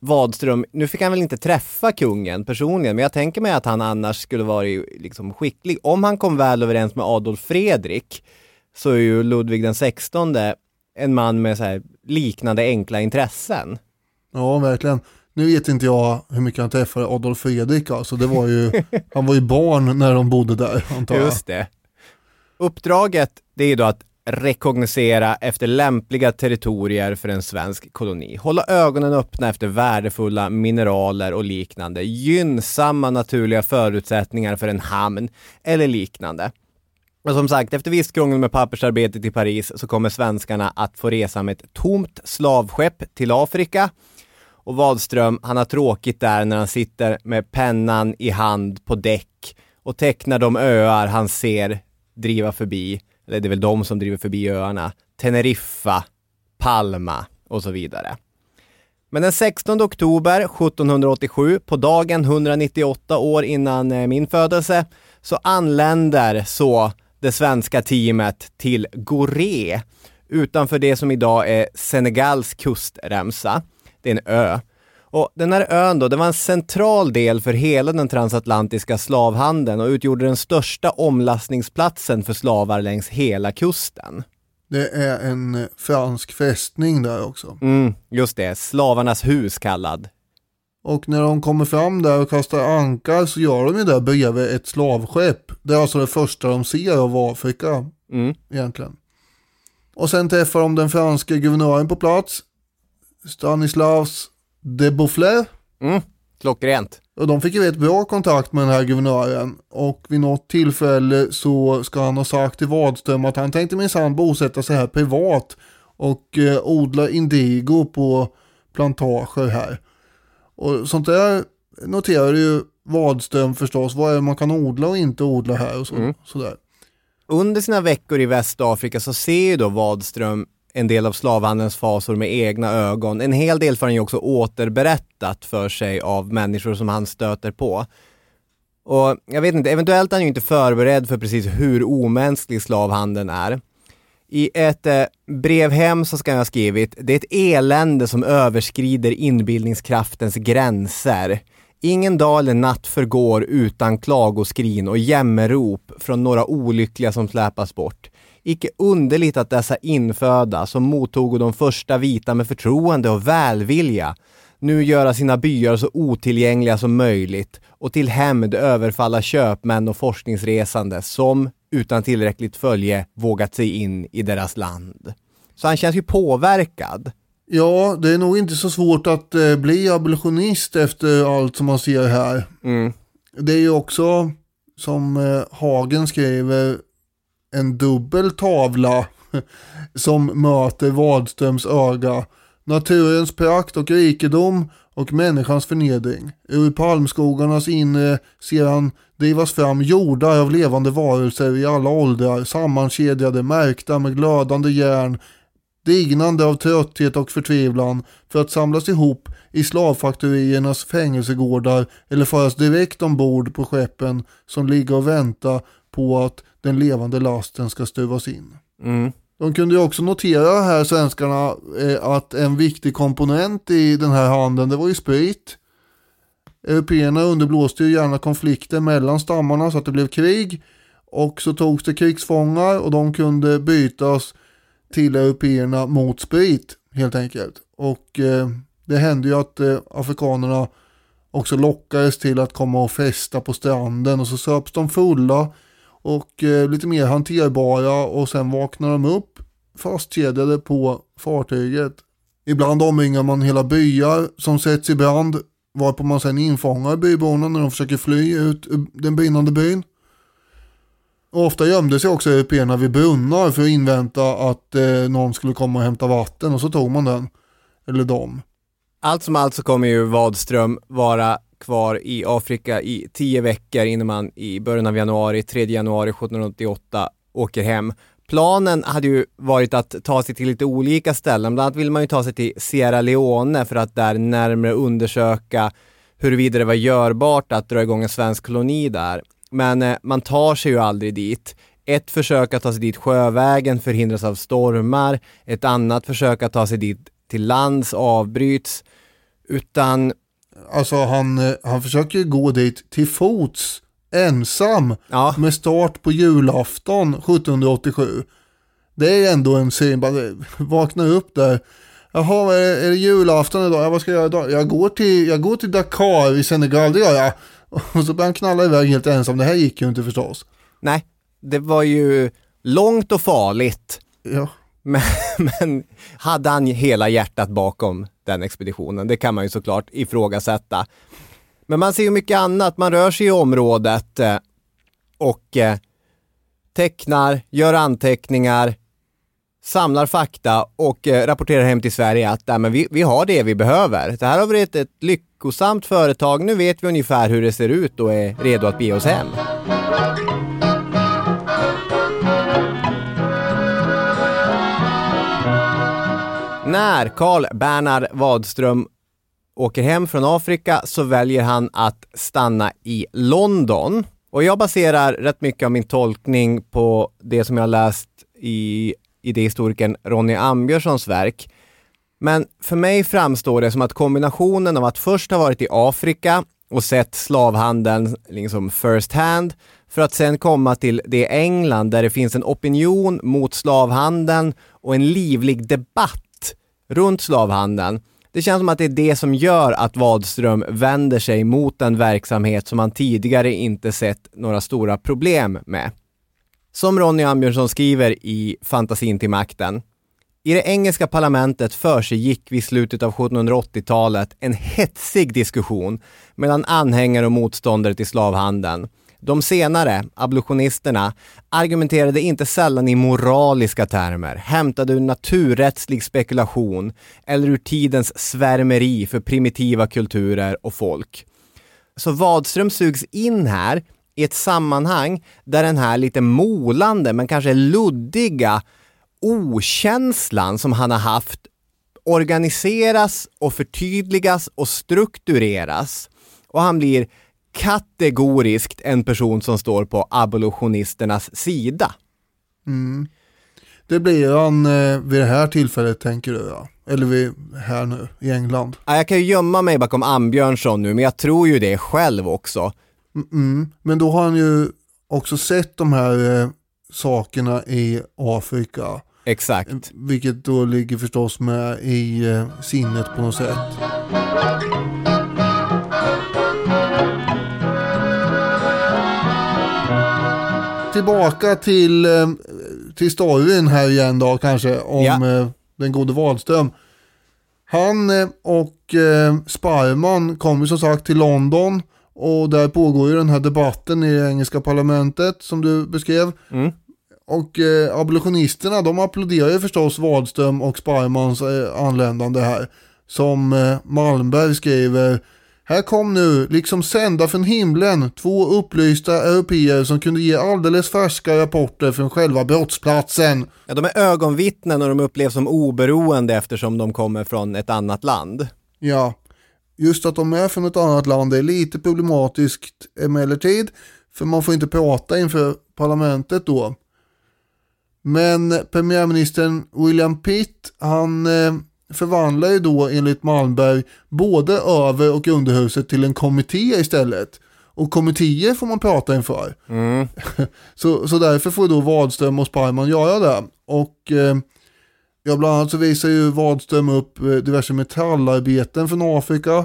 Wadström, nu fick han väl inte träffa kungen personligen, men jag tänker mig att han annars skulle vara liksom skicklig. Om han kom väl överens med Adolf Fredrik så är ju Ludvig den 16 en man med så liknande enkla intressen. Ja, verkligen. Nu vet inte jag hur mycket han träffade Adolf Fredrik alltså. Det var ju, han var ju barn när de bodde där antar jag. Just det. Uppdraget, det är då att rekognosera efter lämpliga territorier för en svensk koloni. Hålla ögonen öppna efter värdefulla mineraler och liknande. Gynnsamma naturliga förutsättningar för en hamn eller liknande. Och som sagt, efter visst krångel med pappersarbetet i Paris så kommer svenskarna att få resa med ett tomt slavskepp till Afrika. Och Wadström, han har tråkigt där när han sitter med pennan i hand på däck och tecknar de öar han ser driva förbi, eller det är väl de som driver förbi öarna, Teneriffa, Palma och så vidare. Men den 16 oktober 1787, på dagen 198 år innan eh, min födelse, så anländer så det svenska teamet till Gorée utanför det som idag är Senegals kustremsa. Det är en ö. Och den här ön då, det var en central del för hela den transatlantiska slavhandeln och utgjorde den största omlastningsplatsen för slavar längs hela kusten. Det är en fransk fästning där också. Mm, just det, slavarnas hus kallad. Och när de kommer fram där och kastar ankar så gör de ju det bredvid ett slavskepp. Det är alltså det första de ser av Afrika Mm. egentligen. Och sen träffar de den franska guvernören på plats. Stanislas de Beauflay. Mm, klockrent. Och de fick ju rätt bra kontakt med den här guvernören och vid något tillfälle så ska han ha sagt till Wadström att han tänkte minsann bosätta sig här privat och eh, odla indigo på plantager här. Och sånt där noterar ju Wadström förstås, vad är det man kan odla och inte odla här och så, Mm. sådär. Under sina veckor i Västafrika så ser ju då Wadström en del av slavhandelns fasor med egna ögon. En hel del får han ju också återberättat för sig av människor som han stöter på. Och jag vet inte, eventuellt är han ju inte förberedd för precis hur omänsklig slavhandeln är. I ett eh, brev hem så ska jag ha skrivit, det är ett elände som överskrider inbildningskraftens gränser. Ingen dag eller natt förgår utan klagoskrin och jämmerrop från några olyckliga som släpas bort. Icke underligt att dessa infödda, som mottog de första vita med förtroende och välvilja, nu göra sina byar så otillgängliga som möjligt och till hämnd överfalla köpmän och forskningsresande som, utan tillräckligt följe, vågat sig in i deras land. Så han känns ju påverkad. Ja, det är nog inte så svårt att eh, bli abolitionist efter allt som man ser här. Mm. Det är ju också, som eh, Hagen skriver, en dubbel tavla som möter Wadströms öga. Naturens prakt och rikedom och människans förnedring. Ur palmskogarnas inre ser han drivas fram jordar av levande varelser i alla åldrar, sammankedjade, märkta med glödande järn, dignande av trötthet och förtvivlan för att samlas ihop i slavfaktoriernas fängelsegårdar eller föras direkt ombord på skeppen som ligger och väntar på att den levande lasten ska stuvas in. Mm. De kunde ju också notera här svenskarna eh, att en viktig komponent i den här handeln det var ju sprit. Européerna underblåste ju gärna konflikter mellan stammarna så att det blev krig. Och så togs det krigsfångar och de kunde bytas till européerna mot sprit helt enkelt. Och eh, det hände ju att eh, afrikanerna också lockades till att komma och festa på stranden och så söps de fulla och eh, lite mer hanterbara och sen vaknar de upp fastkedjade på fartyget. Ibland omringar man hela byar som sätts i brand varpå man sen infångar byborna när de försöker fly ut ur den brinnande byn. Och ofta gömde sig också européerna vid brunnar för att invänta att eh, någon skulle komma och hämta vatten och så tog man den. Eller dem. Allt som allt så kommer ju Wadström vara kvar i Afrika i tio veckor innan man i början av januari, 3 januari 1788, åker hem. Planen hade ju varit att ta sig till lite olika ställen. Bland annat vill man ju ta sig till Sierra Leone för att där närmare undersöka huruvida det var görbart att dra igång en svensk koloni där. Men eh, man tar sig ju aldrig dit. Ett försök att ta sig dit sjövägen förhindras av stormar. Ett annat försök att ta sig dit till lands avbryts. Utan, Alltså han, eh, han försöker ju gå dit till fots, ensam, ja, med start på julafton 1787. Det är ändå en syn, bara vakna upp där. Jaha, är det, är det julafton idag? Ja, vad ska jag göra idag? Jag går till, jag går till Dakar i Senegal, det gör jag. Och så börjar han knalla iväg helt ensam. Det här gick ju inte förstås. nej, det var ju långt och farligt. Ja, Men, men hade han hela hjärtat bakom den expeditionen? Det kan man ju såklart ifrågasätta. Men man ser ju mycket annat. Man rör sig i området eh, och eh, tecknar, gör anteckningar, samlar fakta och eh, rapporterar hem till Sverige att nej, men vi, vi har det vi behöver. Det här har varit ett lyckosamt företag. Nu vet vi ungefär hur det ser ut och är redo att bege oss hem. När Karl Bernhard Wadström åker hem från Afrika så väljer han att stanna i London. Och jag baserar rätt mycket av min tolkning på det som jag har läst i idéhistorikern Ronny Ambjörssons verk. Men för mig framstår det som att kombinationen av att först ha varit i Afrika och sett slavhandeln liksom first hand för att sen komma till det England där det finns en opinion mot slavhandeln och en livlig debatt runt slavhandeln. Det känns som att det är det som gör att Wadström vänder sig mot en verksamhet som han tidigare inte sett några stora problem med. Som Ronny Ambjörnsson skriver i Fantasin till makten. I det engelska parlamentet försiggick vid slutet av 1780-talet en hetsig diskussion mellan anhängare och motståndare till slavhandeln. De senare, abolitionisterna, argumenterade inte sällan i moraliska termer, hämtade ur naturrättslig spekulation eller ur tidens svärmeri för primitiva kulturer och folk. Så Wadström sugs in här i ett sammanhang där den här lite molande men kanske luddiga okänslan som han har haft organiseras och förtydligas och struktureras. Och han blir kategoriskt en person som står på abolitionisternas sida. Mm. Det blir han eh, vid det här tillfället tänker du ja? Eller vid, här nu i England? Ja, jag kan ju gömma mig bakom Ambjörnsson nu, men jag tror ju det själv också. Mm, men då har han ju också sett de här eh, sakerna i Afrika. Exakt. Vilket då ligger förstås med i eh, sinnet på något sätt. Tillbaka till, eh, till storyn här igen då kanske om Ja. eh, den gode Wahlström. Han eh, och Sparman kommer som sagt till London och där pågår ju den här debatten i det engelska parlamentet som du beskrev. Mm. Och eh, abolitionisterna de applåderar ju förstås Wadström och Sparmans eh, anländande här. Som eh, Malmberg skriver här kom nu, liksom sända från himlen, två upplysta europeer som kunde ge alldeles färska rapporter från själva brottsplatsen. Ja, de är ögonvittnen och de upplevs som oberoende eftersom de kommer från ett annat land. Ja, just att de är från ett annat land är lite problematiskt emellertid. För man får inte prata inför parlamentet då. Men premiärministern William Pitt, han eh, förvandlar ju då enligt Malmberg både över och underhuset till en kommitté istället. Och kommittéer får man prata inför. Mm. så, så därför får då Wadström och Sparman göra det. Och eh, ja, bland annat så visar ju Wadström upp eh, diverse metallarbeten från Afrika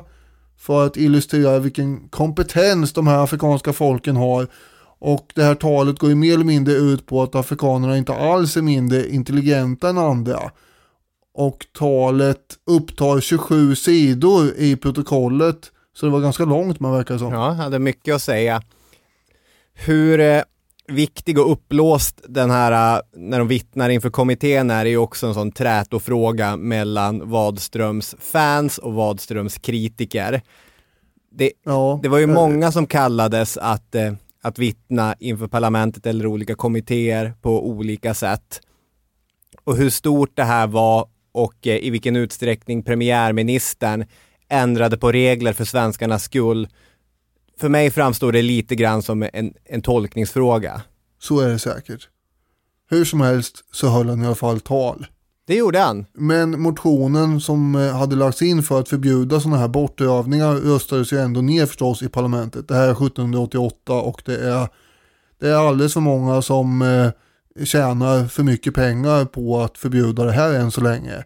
för att illustrera vilken kompetens de här afrikanska folken har. Och det här talet går ju mer eller mindre ut på att afrikanerna inte alls är mindre intelligenta än andra. Och talet upptar 27 sidor i protokollet. Så det var ganska långt man verkar som. Ja, hade mycket att säga. Hur eh, viktig och uppblåst den här, eh, när de vittnar inför kommittén är, är ju också en sån trätofråga mellan Wadströms fans och Wadströms kritiker. Det, Ja, det var ju eh, många som kallades att, eh, att vittna inför parlamentet eller olika kommittéer på olika sätt. Och hur stort det här var och eh, i vilken utsträckning premiärministern ändrade på regler för svenskarnas skull. För mig framstår det lite grann som en, en tolkningsfråga. Så är det säkert. Hur som helst så höll han i alla fall tal. Det gjorde han. Men motionen som eh, hade lagts in för att förbjuda sådana här bortövningar röstades ju ändå ner förstås i parlamentet. Det här är 1788 och det är, det är alldeles för många som eh, tjänar för mycket pengar på att förbjuda det här än så länge.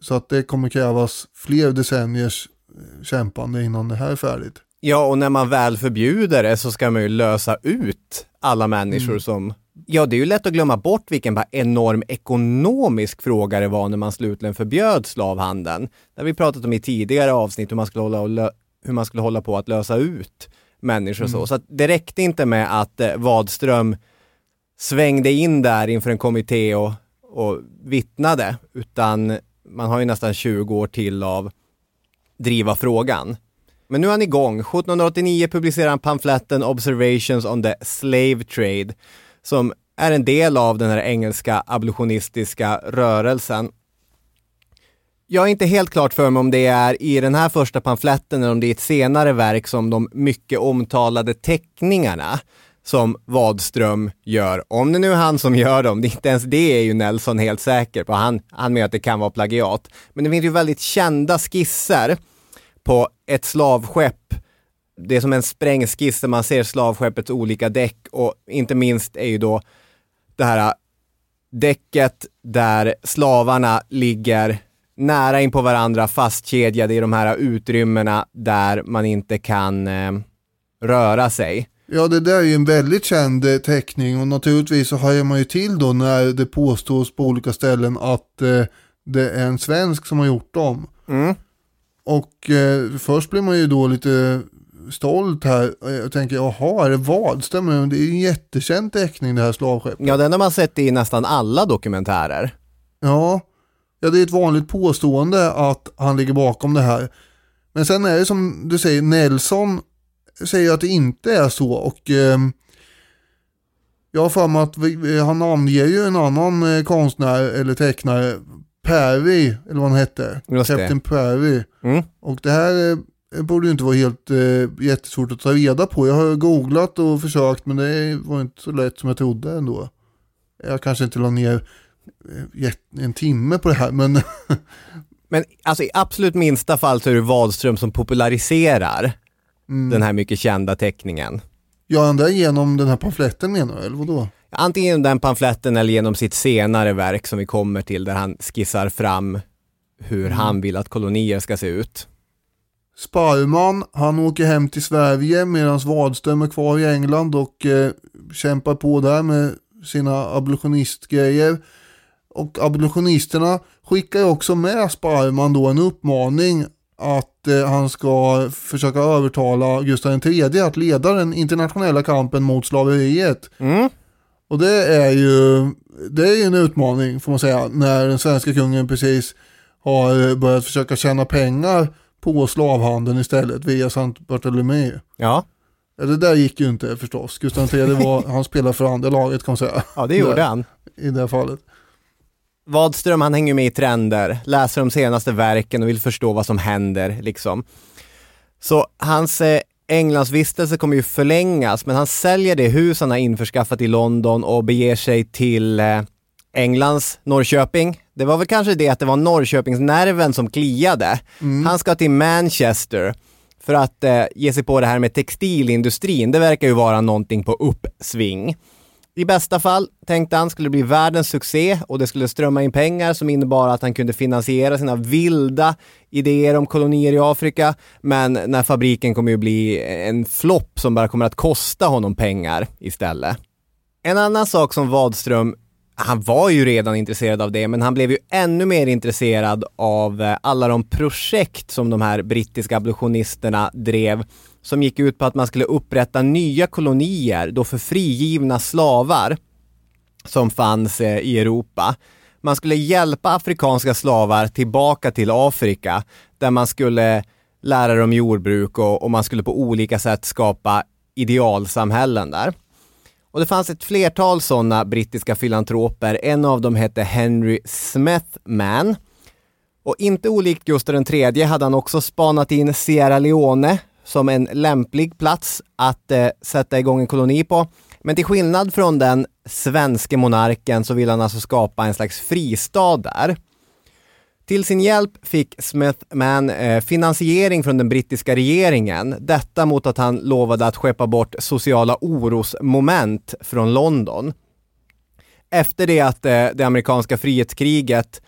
Så att det kommer krävas fler decenniers eh, kämpande innan det här är färdigt. Ja, och när man väl förbjuder det så ska man ju lösa ut alla människor som Ja, det är ju lätt att glömma bort vilken bara enorm ekonomisk fråga det var när man slutligen förbjöd slavhandeln. Det har vi pratat om i tidigare avsnitt hur man skulle hålla, hur man skulle hålla på att lösa ut människor och så. Så att det räckte inte med att eh, Wadström svängde in där inför en kommitté och, och vittnade, utan man har ju nästan 20 år till av driva frågan. Men nu är han igång. 1789 publicerar han pamfletten Observations on the Slave Trade som är en del av den här engelska abolitionistiska rörelsen. Jag är inte helt klart för mig om det är i den här första pamfletten eller om det är ett senare verk som de mycket omtalade teckningarna som Wadström gör. Om det nu är han som gör dem, det är inte ens det är ju Nelson helt säker på. Han, han menar att det kan vara plagiat. Men det finns ju väldigt kända skisser på ett slavskepp. Det är som en sprängskiss där man ser slavskeppets olika däck och inte minst är ju då det här däcket där slavarna ligger nära in på varandra fastkedjade i de här utrymmena där man inte kan eh, röra sig. Ja, det där är ju en väldigt känd eh, teckning och naturligtvis så hajar man ju till då när det påstås på olika ställen att eh, det är en svensk som har gjort dem. Mm. Och eh, först blir man ju då lite stolt här. Jag tänker, jaha, är det Wadström? Men Det är ju en jättekänd teckning det här slavskeppet. Ja, den har man sett i nästan alla dokumentärer. Ja, ja, det är ett vanligt påstående att han ligger bakom det här. Men sen är det som du säger, Nelson säger att det inte är så och eh, jag har för mig att vi, han namnger ju en annan eh, konstnär eller tecknare, Perry, eller vad han hette. Just det. Captain Perry. Mm. Och det här eh, borde ju inte vara helt eh, jättesvårt att ta reda på. Jag har googlat och försökt men det var inte så lätt som jag trodde ändå. Jag kanske inte la ner eh, en timme på det här men Men alltså i absolut minsta fall så är det Wadström som populariserar den här mycket kända teckningen. han det genom den här pamfletten menar du? Eller vadå? Antingen genom den pamfletten eller genom sitt senare verk som vi kommer till där han skissar fram hur han vill att kolonier ska se ut. Sparman, han åker hem till Sverige medan Wadström är kvar i England och eh, kämpar på där med sina abolitionistgrejer. Och abolitionisterna skickar också med Sparman då en uppmaning att eh, han ska försöka övertala Gustav III att leda den internationella kampen mot slaveriet. Mm. Och det är ju det är ju en utmaning får man säga när den svenska kungen precis har börjat försöka tjäna pengar på slavhandeln istället via Sankt Bartolomé. Ja, det där gick ju inte förstås. Gustav III var, han spelade för andra laget kan man säga. ja det gjorde han. I det här fallet. Wadström han hänger med i trender, läser de senaste verken och vill förstå vad som händer liksom. Så hans eh, Englandsvistelse kommer ju förlängas men han säljer det hus han har införskaffat i London och beger sig till eh, Englands Norrköping. Det var väl kanske det att det var Norrköpingsnerven som kliade. Han ska till Manchester för att eh, ge sig på det här med textilindustrin. Det verkar ju vara någonting på uppsving. I bästa fall tänkte han skulle det bli världens succé och det skulle strömma in pengar som innebar att han kunde finansiera sina vilda idéer om kolonier i Afrika. Men när fabriken kommer ju bli en flopp som bara kommer att kosta honom pengar istället. En annan sak som Wadström, han var ju redan intresserad av det, men han blev ju ännu mer intresserad av eh, alla de projekt som de här brittiska abolitionisterna drev, som gick ut på att man skulle upprätta nya kolonier då för frigivna slavar som fanns eh, i Europa. Man skulle hjälpa afrikanska slavar tillbaka till Afrika där man skulle lära dem jordbruk och, och man skulle på olika sätt skapa idealsamhällen där. Och det fanns ett flertal sådana brittiska filantroper. En av dem hette Henry Smethman. Och inte olikt Gustav III hade han också spanat in Sierra Leone som en lämplig plats att eh, sätta igång en koloni på. Men till skillnad från den svenske monarken så vill han alltså skapa en slags fristad där. Till sin hjälp fick Smithman eh, finansiering från den brittiska regeringen. Detta mot att han lovade att skeppa bort sociala orosmoment från London. Efter det att eh, det amerikanska frihetskriget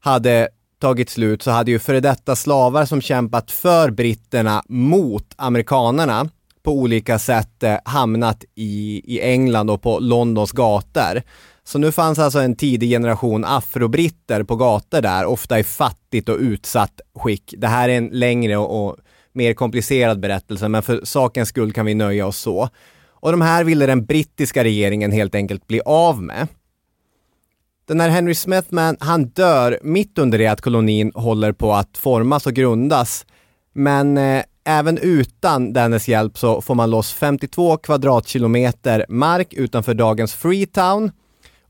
hade tagit slut så hade ju före detta slavar som kämpat för britterna mot amerikanerna på olika sätt eh, hamnat i, i England och på Londons gator. Så nu fanns alltså en tidig generation afrobritter på gator där, ofta i fattigt och utsatt skick. Det här är en längre och, och mer komplicerad berättelse, men för sakens skull kan vi nöja oss så. Och de här ville den brittiska regeringen helt enkelt bli av med. Den här Henry Smithman, han dör mitt under det att kolonin håller på att formas och grundas. Men eh, även utan dennes hjälp så får man loss 52 kvadratkilometer mark utanför dagens Freetown.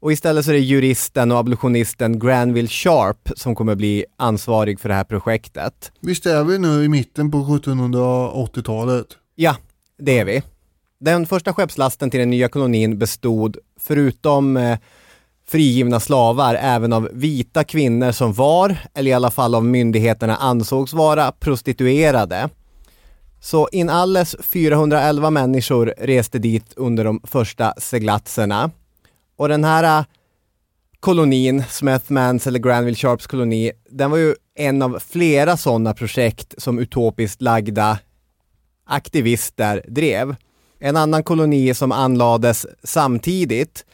Och istället så är det juristen och abolitionisten Granville Sharp som kommer bli ansvarig för det här projektet. Visst är vi nu i mitten på 1780-talet? Ja, det är vi. Den första skeppslasten till den nya kolonin bestod, förutom eh, frigivna slavar, även av vita kvinnor som var, eller i alla fall av myndigheterna ansågs vara, prostituerade. Så inalles 411 människor reste dit under de första seglatserna. Och den här äh, kolonin, Smithmans eller Granville Sharps koloni, den var ju en av flera sådana projekt som utopiskt lagda aktivister drev. En annan koloni som anlades samtidigt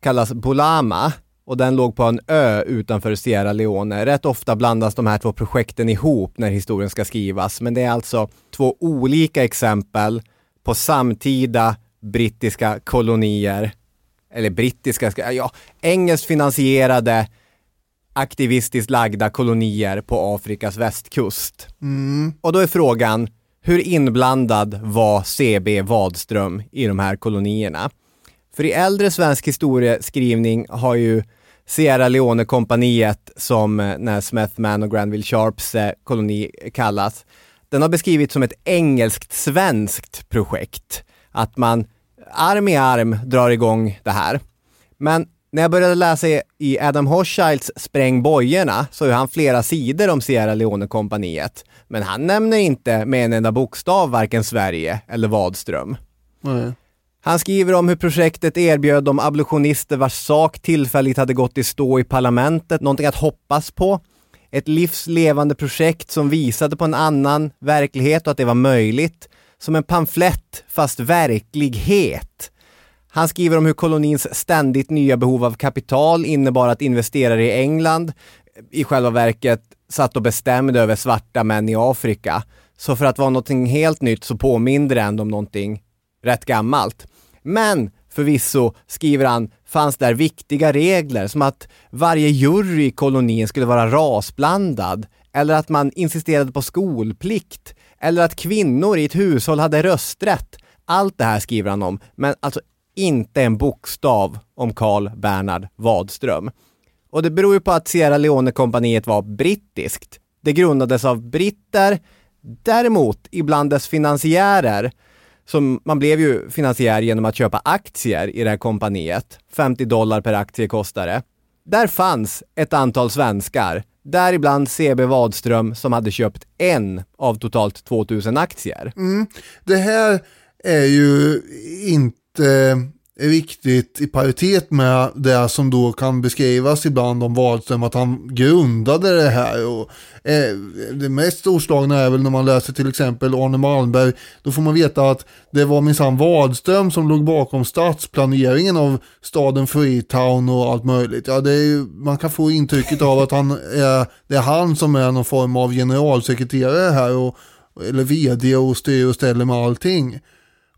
kallas Bolama och den låg på en ö utanför Sierra Leone. Rätt ofta blandas de här två projekten ihop när historien ska skrivas, men det är alltså två olika exempel på samtida brittiska kolonier, eller brittiska, ja, engelskt finansierade aktivistiskt lagda kolonier på Afrikas västkust. Mm. Och då är frågan, hur inblandad var CB Wadström i de här kolonierna? För i äldre svensk historieskrivning har ju Sierra Leone-kompaniet, som eh, när Smethman och Granville Sharps eh, koloni kallas, den har beskrivits som ett engelskt-svenskt projekt. Att man arm i arm drar igång det här. Men när jag började läsa i Adam Hochschilds Spräng bojorna så har han flera sidor om Sierra Leone-kompaniet. Men han nämner inte med en enda bokstav varken Sverige eller Wadström. Nej. Han skriver om hur projektet erbjöd de abolitionister vars sak tillfälligt hade gått i stå i parlamentet någonting att hoppas på. Ett livslevande projekt som visade på en annan verklighet och att det var möjligt. Som en pamflett, fast verklighet. Han skriver om hur kolonins ständigt nya behov av kapital innebar att investerare i England i själva verket satt och bestämde över svarta män i Afrika. Så för att vara någonting helt nytt så påminner det ändå om någonting rätt gammalt. Men förvisso, skriver han, fanns där viktiga regler som att varje jury i kolonin skulle vara rasblandad eller att man insisterade på skolplikt eller att kvinnor i ett hushåll hade rösträtt. Allt det här skriver han om, men alltså inte en bokstav om Karl Bernhard Wadström. Och det beror ju på att Sierra Leone-kompaniet var brittiskt. Det grundades av britter. Däremot, ibland dess finansiärer, som man blev ju finansiär genom att köpa aktier i det här kompaniet. 50 dollar per aktie kostade det. Där fanns ett antal svenskar, däribland CB Wadström som hade köpt en av totalt 2000 aktier. Mm. Det här är ju inte riktigt i paritet med det som då kan beskrivas ibland om Wahlström att han grundade det här. Och, eh, det mest storslagna är väl när man läser till exempel Arne Malmberg, då får man veta att det var minsann Wadström som låg bakom stadsplaneringen av staden Freetown och allt möjligt. Ja, det är, man kan få intrycket av att han är, det är han som är någon form av generalsekreterare här och, eller vd och styr och ställer med allting.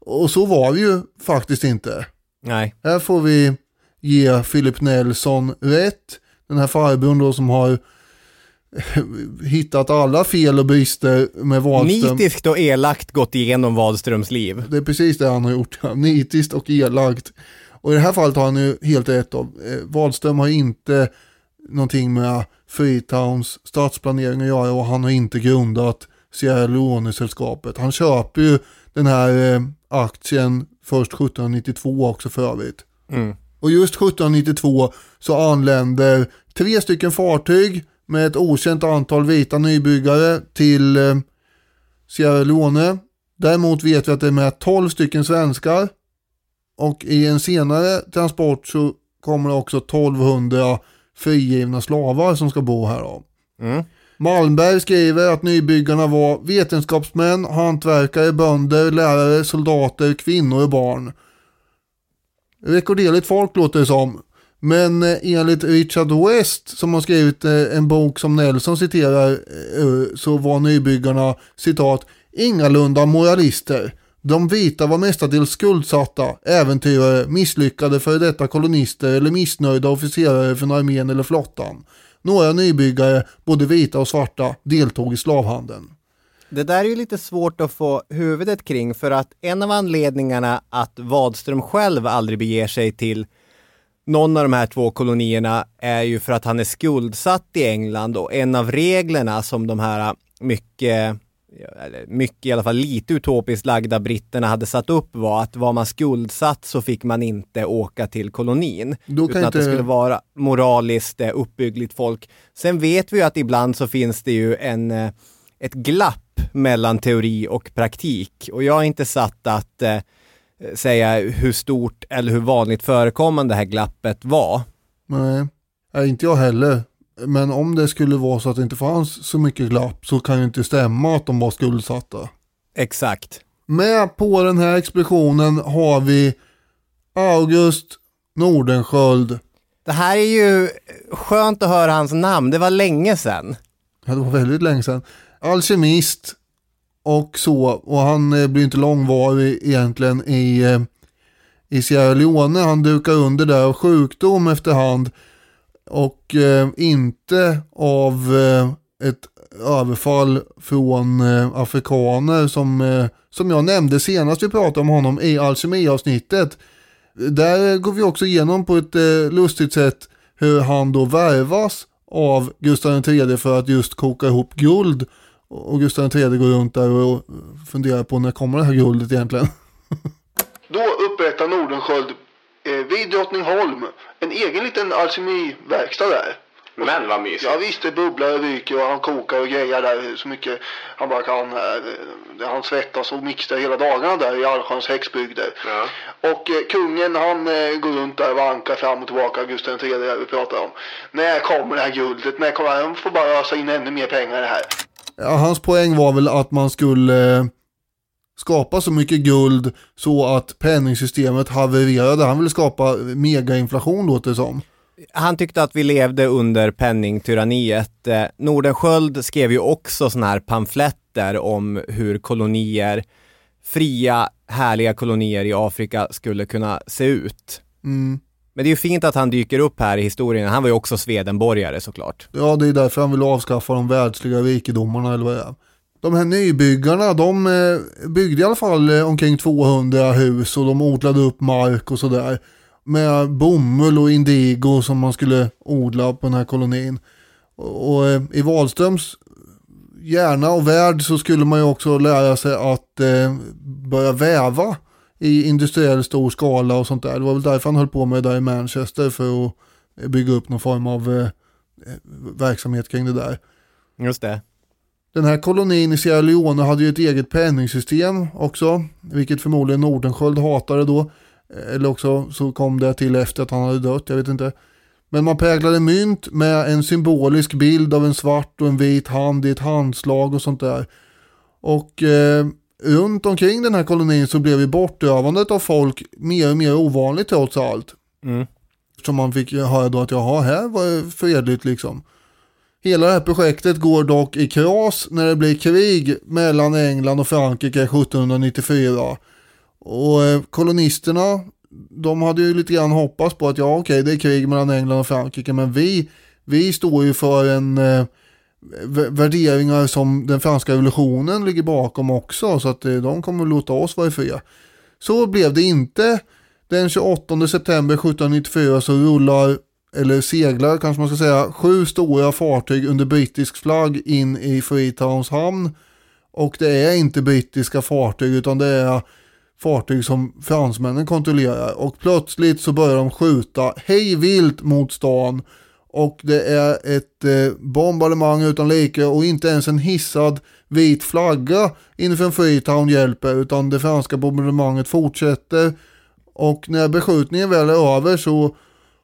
Och så var det ju faktiskt inte. Nej. Här får vi ge Philip Nelson rätt. Den här farbrorn då som har hittat alla fel och brister med Wahlström. Nitiskt och elakt gått igenom Wadströms liv. Det är precis det han har gjort. Nitiskt och elakt. Och i det här fallet har han ju helt rätt av. Eh, Wahlström har inte någonting med Freetowns stadsplanering att göra och han har inte grundat Sierra Leone-sällskapet. Han köper ju den här eh, aktien först 1792 också för övrigt. Mm. Och just 1792 så anländer tre stycken fartyg med ett okänt antal vita nybyggare till eh, Sierra Leone. Däremot vet vi att det är med 12 stycken svenskar. Och i en senare transport så kommer det också 1200 frigivna slavar som ska bo här. Då. Mm. Malmberg skriver att nybyggarna var vetenskapsmän, hantverkare, bönder, lärare, soldater, kvinnor och barn. Rekorderligt folk låter det som. Men eh, enligt Richard West som har skrivit eh, en bok som Nelson citerar eh, så var nybyggarna citat ingalunda moralister. De vita var mestadels skuldsatta, äventyrare, misslyckade före detta kolonister eller missnöjda officerare från armén eller flottan. Några nybyggare, både vita och svarta, deltog i slavhandeln. Det där är ju lite svårt att få huvudet kring för att en av anledningarna att Wadström själv aldrig beger sig till någon av de här två kolonierna är ju för att han är skuldsatt i England och en av reglerna som de här mycket, mycket i alla fall lite utopiskt lagda britterna hade satt upp var att var man skuldsatt så fick man inte åka till kolonin. Då utan att det inte- skulle vara moraliskt eh, uppbyggligt folk. Sen vet vi ju att ibland så finns det ju en, eh, ett glapp mellan teori och praktik och jag är inte satt att eh, säga hur stort eller hur vanligt förekommande det här glappet var. Nej, Nej, inte jag heller. Men om det skulle vara så att det inte fanns så mycket glapp så kan ju inte stämma att de var skuldsatta. Exakt. Med på den här expeditionen har vi August Nordenskjöld. Det här är ju skönt att höra hans namn, det var länge sedan. Ja, det var väldigt länge sedan. Alkemist och så, och han eh, blir inte långvarig egentligen i, eh, i Sierra Leone. Han dukar under där av sjukdom efterhand och eh, inte av eh, ett överfall från eh, afrikaner som, eh, som jag nämnde senast vi pratade om honom i alkemiavsnittet. Där går vi också igenom på ett eh, lustigt sätt hur han då värvas av Gustav III för att just koka ihop guld. Och Gustav III går runt där och funderar på när kommer det här guldet egentligen. Då upprättar Nordenskjöld vid Drottningholm en egen liten alkemiverkstad där. Men vad mysigt. Ja visst, det bubblar och ryker och han kokar och grejar där så mycket han bara kan. Eh, Han svettas och mixar hela dagarna där i allsköns häxbygder. Ja. Och eh, kungen han eh, går runt där och vankar fram och tillbaka, Gustav III där vi pratar om. När kommer det här guldet? När kommer han? får bara ösa in ännu mer pengar i det här. Ja, hans poäng var väl att man skulle eh, skapa så mycket guld så att penningsystemet havererade. Han ville skapa megainflation låter det som. Han tyckte att vi levde under penningtyranniet. Eh, Nordenskjöld skrev ju också sådana här pamfletter om hur kolonier, fria, härliga kolonier i Afrika skulle kunna se ut. Mm. Men det är ju fint att han dyker upp här i historien. Han var ju också Swedenborgare såklart. Ja, det är därför han vill avskaffa de världsliga rikedomarna eller vad det är. De här nybyggarna, de eh, byggde i alla fall eh, omkring 200 hus och de odlade upp mark och sådär. Med bomull och indigo som man skulle odla på den här kolonin. Och, eh, i Wahlströms hjärna och värld så skulle man ju också lära sig att börja väva i industriell stor skala och sånt där. Det var väl därför han höll på med det där i Manchester för att bygga upp någon form av verksamhet kring det där. Just det. Den här kolonin i Sierra Leone hade ju ett eget penningsystem också, vilket förmodligen Nordenskjöld hatade då. Eller också så kom det till efter att han hade dött, jag vet inte. Men man präglade mynt med en symbolisk bild av en svart och en vit hand i ett handslag och sånt där. Och eh, runt omkring den här kolonin så blev ju bortövandet av folk mer och mer ovanligt trots allt. Mm. Som man fick höra då att jaha, här var det fredligt liksom. Hela det här projektet går dock i kras när det blir krig mellan England och Frankrike 1794. Och eh, kolonisterna, de hade ju lite grann hoppats på att ja okej det är krig mellan England och Frankrike men vi, vi står ju för en eh, värderingar som den franska revolutionen ligger bakom också så att eh, de kommer låta oss vara i fred. Så blev det inte. Den 28 september 1794 så rullar, eller seglar kanske man ska säga, sju stora fartyg under brittisk flagg in i Freetowns hamn. Och det är inte brittiska fartyg utan det är fartyg som fransmännen kontrollerar. Och plötsligt så börjar de skjuta hejvilt mot stan. Och det är ett eh, bombardemang utan like och inte ens en hissad vit flagga inför Freetown hjälper utan det franska bombardemanget fortsätter. Och när beskjutningen väl är över så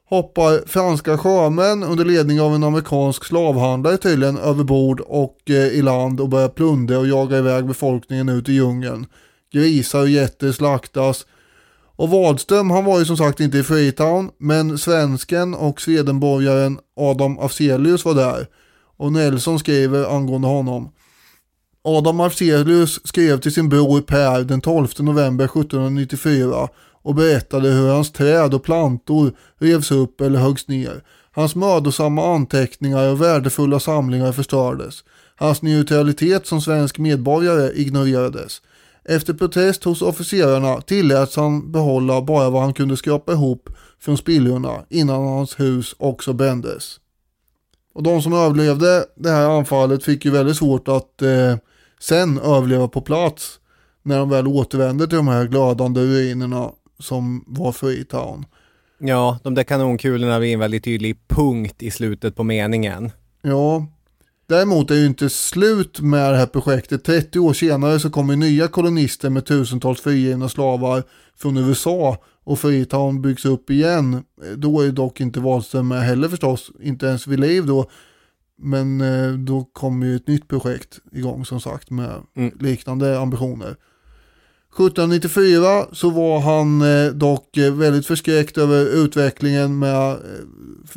hoppar franska sjömän under ledning av en amerikansk slavhandlare tydligen över bord och eh, i land och börjar plundra och jaga iväg befolkningen ut i djungeln. Grisar och getter slaktas. Och Wadström han var ju som sagt inte i Freetown men svensken och swedenborgaren Adam Afzelius var där. Och Nelson skriver angående honom. Adam Afzelius skrev till sin bror Per den 12 november 1794 och berättade hur hans träd och plantor revs upp eller höggs ner. Hans mödosamma anteckningar och värdefulla samlingar förstördes. Hans neutralitet som svensk medborgare ignorerades. Efter protest hos officerarna tilläts han behålla bara vad han kunde skrapa ihop från spillrorna innan hans hus också brändes. Och de som överlevde det här anfallet fick ju väldigt svårt att eh, sen överleva på plats när de väl återvände till de här glödande ruinerna som var Freetown. Ja, de där kanonkulorna blir en väldigt tydlig punkt i slutet på meningen. Ja, däremot är ju inte slut med det här projektet. 30 år senare så kommer nya kolonister med tusentals frigivna slavar från USA och Freetown byggs upp igen. Då är dock inte Wahlström med heller förstås, inte ens vid liv då. Men eh, då kommer ju ett nytt projekt igång som sagt med Mm. liknande ambitioner. 1794 så var han eh, dock eh, väldigt förskräckt över utvecklingen med eh,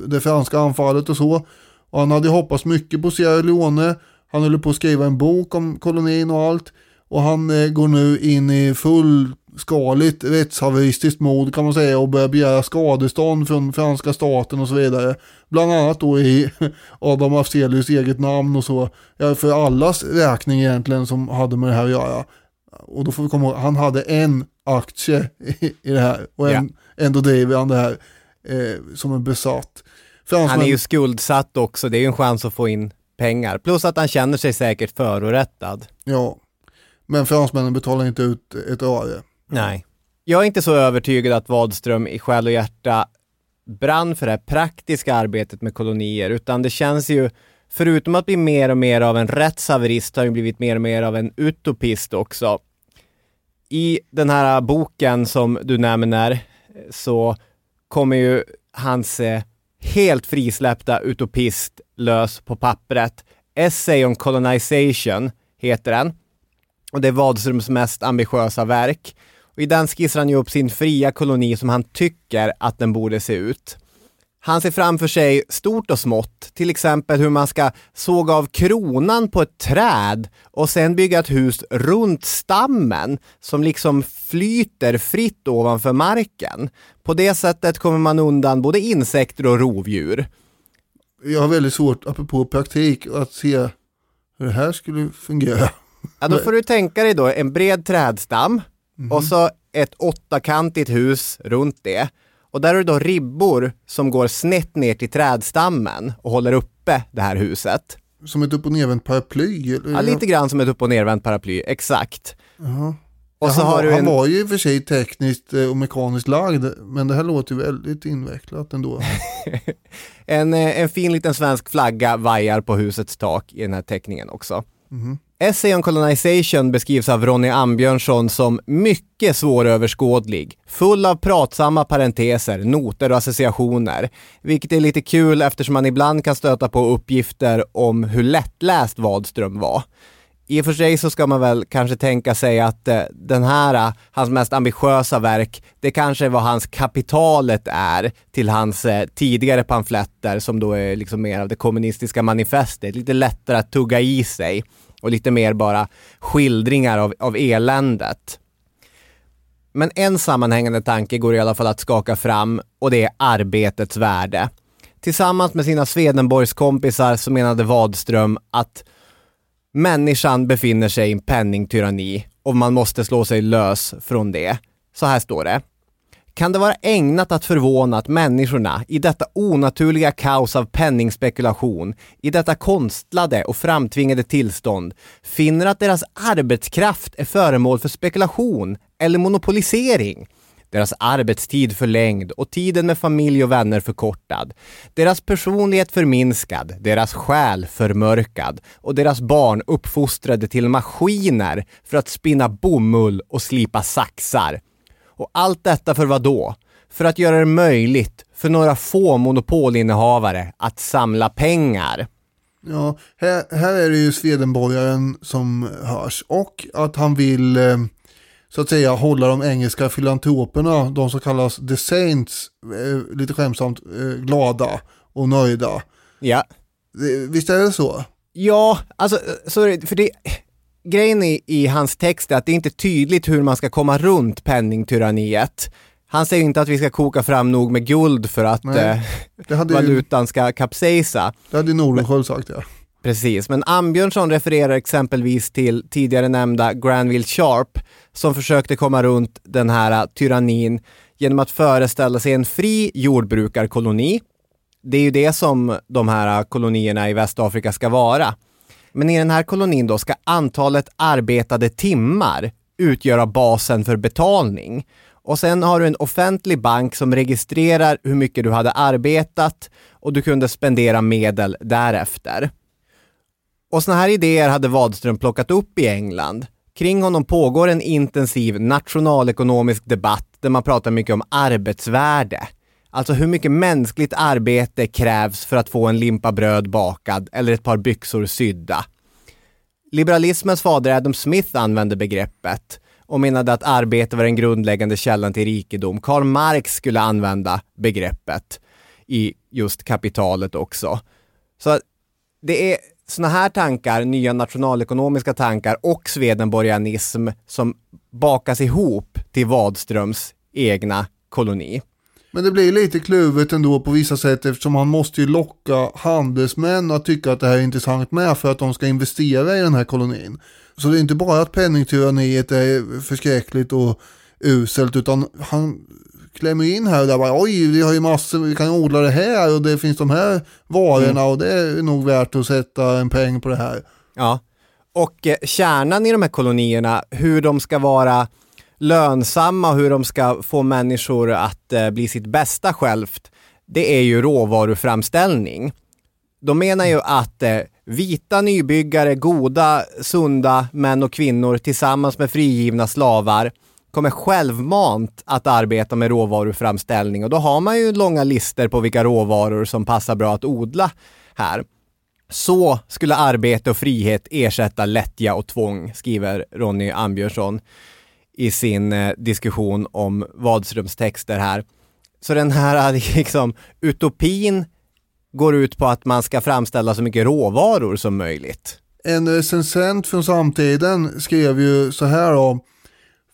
det franska anfallet och så. Och han hade hoppats mycket på Sierra Leone. Han höll på att skriva en bok om kolonin och allt. Och han går nu in i fullskaligt rättshaveristiskt mod kan man säga och börjar begära skadestånd från franska staten och så vidare. Bland annat då i Adam Afzelius eget namn och så. För allas räkning egentligen som hade med det här att göra. Och då får vi komma ihåg, han hade en aktie i, i det här och en, ändå driver han det här eh, som en besatt. Fransmän, Han är ju skuldsatt också, det är ju en chans att få in pengar. Plus att han känner sig säkert förorättad. Ja, men fransmännen betalar inte ut ett öre. Nej. Jag är inte så övertygad att Wadström i själ och hjärta brann för det här praktiska arbetet med kolonier, utan det känns ju, förutom att bli mer och mer av en rättshaverist, har han blivit mer och mer av en utopist också. I den här boken som du nämner så kommer ju hans eh, helt frisläppta utopist lös på pappret. Essay on colonization heter den. Och det är Wadströms mest ambitiösa verk. Och I den skissar han ju upp sin fria koloni som han tycker att den borde se ut. Han ser framför sig stort och smått, till exempel hur man ska såga av kronan på ett träd och sen bygga ett hus runt stammen som liksom flyter fritt ovanför marken. På det sättet kommer man undan både insekter och rovdjur. Jag har väldigt svårt, apropå praktik, att se hur det här skulle fungera. Ja, då får du tänka dig då en bred trädstam och så ett åttakantigt hus runt det. Och där har du då ribbor som går snett ner till trädstammen och håller uppe det här huset. Som ett upp och nervänt paraply? Eller? Ja, lite grann som ett upp och nervänt paraply, exakt. Jaha. Och Ja, så han, har var, du han en... var ju i och för sig tekniskt eh, och mekaniskt lagd, men det här låter ju väldigt invecklat ändå. En, eh, en fin liten svensk flagga vajar på husets tak i den här teckningen också. Essay on Colonization beskrivs av Ronny Ambjörnsson som mycket svåröverskådlig, full av pratsamma parenteser, noter och associationer, vilket är lite kul eftersom man ibland kan stöta på uppgifter om hur lättläst Wadström var. I och för sig så ska man väl kanske tänka sig att eh, den här, eh, hans mest ambitiösa verk, det kanske är vad hans kapitalet är till hans eh, tidigare pamfletter som då är liksom mer av det kommunistiska manifestet, lite lättare att tugga i sig och lite mer bara skildringar av, av eländet. Men en sammanhängande tanke går i alla fall att skaka fram och det är arbetets värde. Tillsammans med sina Swedenborgskompisar så menade Wadström att människan befinner sig i en penningtyranni och man måste slå sig lös från det. Så här står det. Kan det vara ägnat att förvåna att människorna i detta onaturliga kaos av penningspekulation, i detta konstlade och framtvingade tillstånd, finner att deras arbetskraft är föremål för spekulation eller monopolisering? Deras arbetstid förlängd och tiden med familj och vänner förkortad. Deras personlighet förminskad, deras själ förmörkad och deras barn uppfostrade till maskiner för att spinna bomull och slipa saxar. Och allt detta för vad då? För att göra det möjligt för några få monopolinnehavare att samla pengar. Ja, här, här är det ju Swedenborgaren som hörs och att han vill eh, så att säga hålla de engelska filantroperna, de som kallas the saints, eh, lite skämtsamt, eh, glada och nöjda. Ja. Visst är det så? Ja, alltså, det, för det, grejen i, i hans text är att det är inte tydligt hur man ska komma runt penningtyranniet. Han säger inte att vi ska koka fram nog med guld för att Nej, eh, hade valutan ska kapsejsa. Det hade Nordenskiöld sagt ja. Precis, men Ambjörnsson refererar exempelvis till tidigare nämnda Granville Sharp som försökte komma runt den här eh, tyrannin genom att föreställa sig en fri jordbrukarkoloni. Det är ju det som de här eh, kolonierna i Västafrika ska vara. Men i den här kolonin då ska antalet arbetade timmar utgöra basen för betalning. Och sen har du en offentlig bank som registrerar hur mycket du hade arbetat och du kunde spendera medel därefter. Och såna här idéer hade Wadström plockat upp i England. Kring honom pågår en intensiv nationalekonomisk debatt där man pratar mycket om arbetsvärde. Alltså hur mycket mänskligt arbete krävs för att få en limpa bröd bakad eller ett par byxor sydda. Liberalismens fader Adam Smith använde begreppet och menade att arbete var den grundläggande källan till rikedom. Karl Marx skulle använda begreppet i just kapitalet också. Så det är såna här tankar, nya nationalekonomiska tankar och swedenborgianism som bakas ihop till Wadströms egna koloni. Men det blir lite kluvet ändå på vissa sätt eftersom han måste ju locka handelsmän att tycka att det här är intressant med för att de ska investera i den här kolonin. Så det är inte bara att penningtyranniet är förskräckligt och uselt utan han klämmer in här och där bara oj vi har ju massor, vi kan odla det här och det finns de här varorna mm. och det är nog värt att sätta en peng på det här. Ja, och eh, kärnan i de här kolonierna, hur de ska vara lönsamma och hur de ska få människor att eh, bli sitt bästa självt, det är ju råvaruframställning. De menar ju att eh, vita nybyggare, goda, sunda män och kvinnor tillsammans med frigivna slavar kommer självmant att arbeta med råvaruframställning och då har man ju långa listor på vilka råvaror som passar bra att odla här. Så skulle arbete och frihet ersätta lättja och tvång, skriver Ronny Ambjörnsson i sin eh, diskussion om Wadströms texter här. Så den här eh, liksom, utopin går ut på att man ska framställa så mycket råvaror som möjligt. En recensent från samtiden skrev ju så här om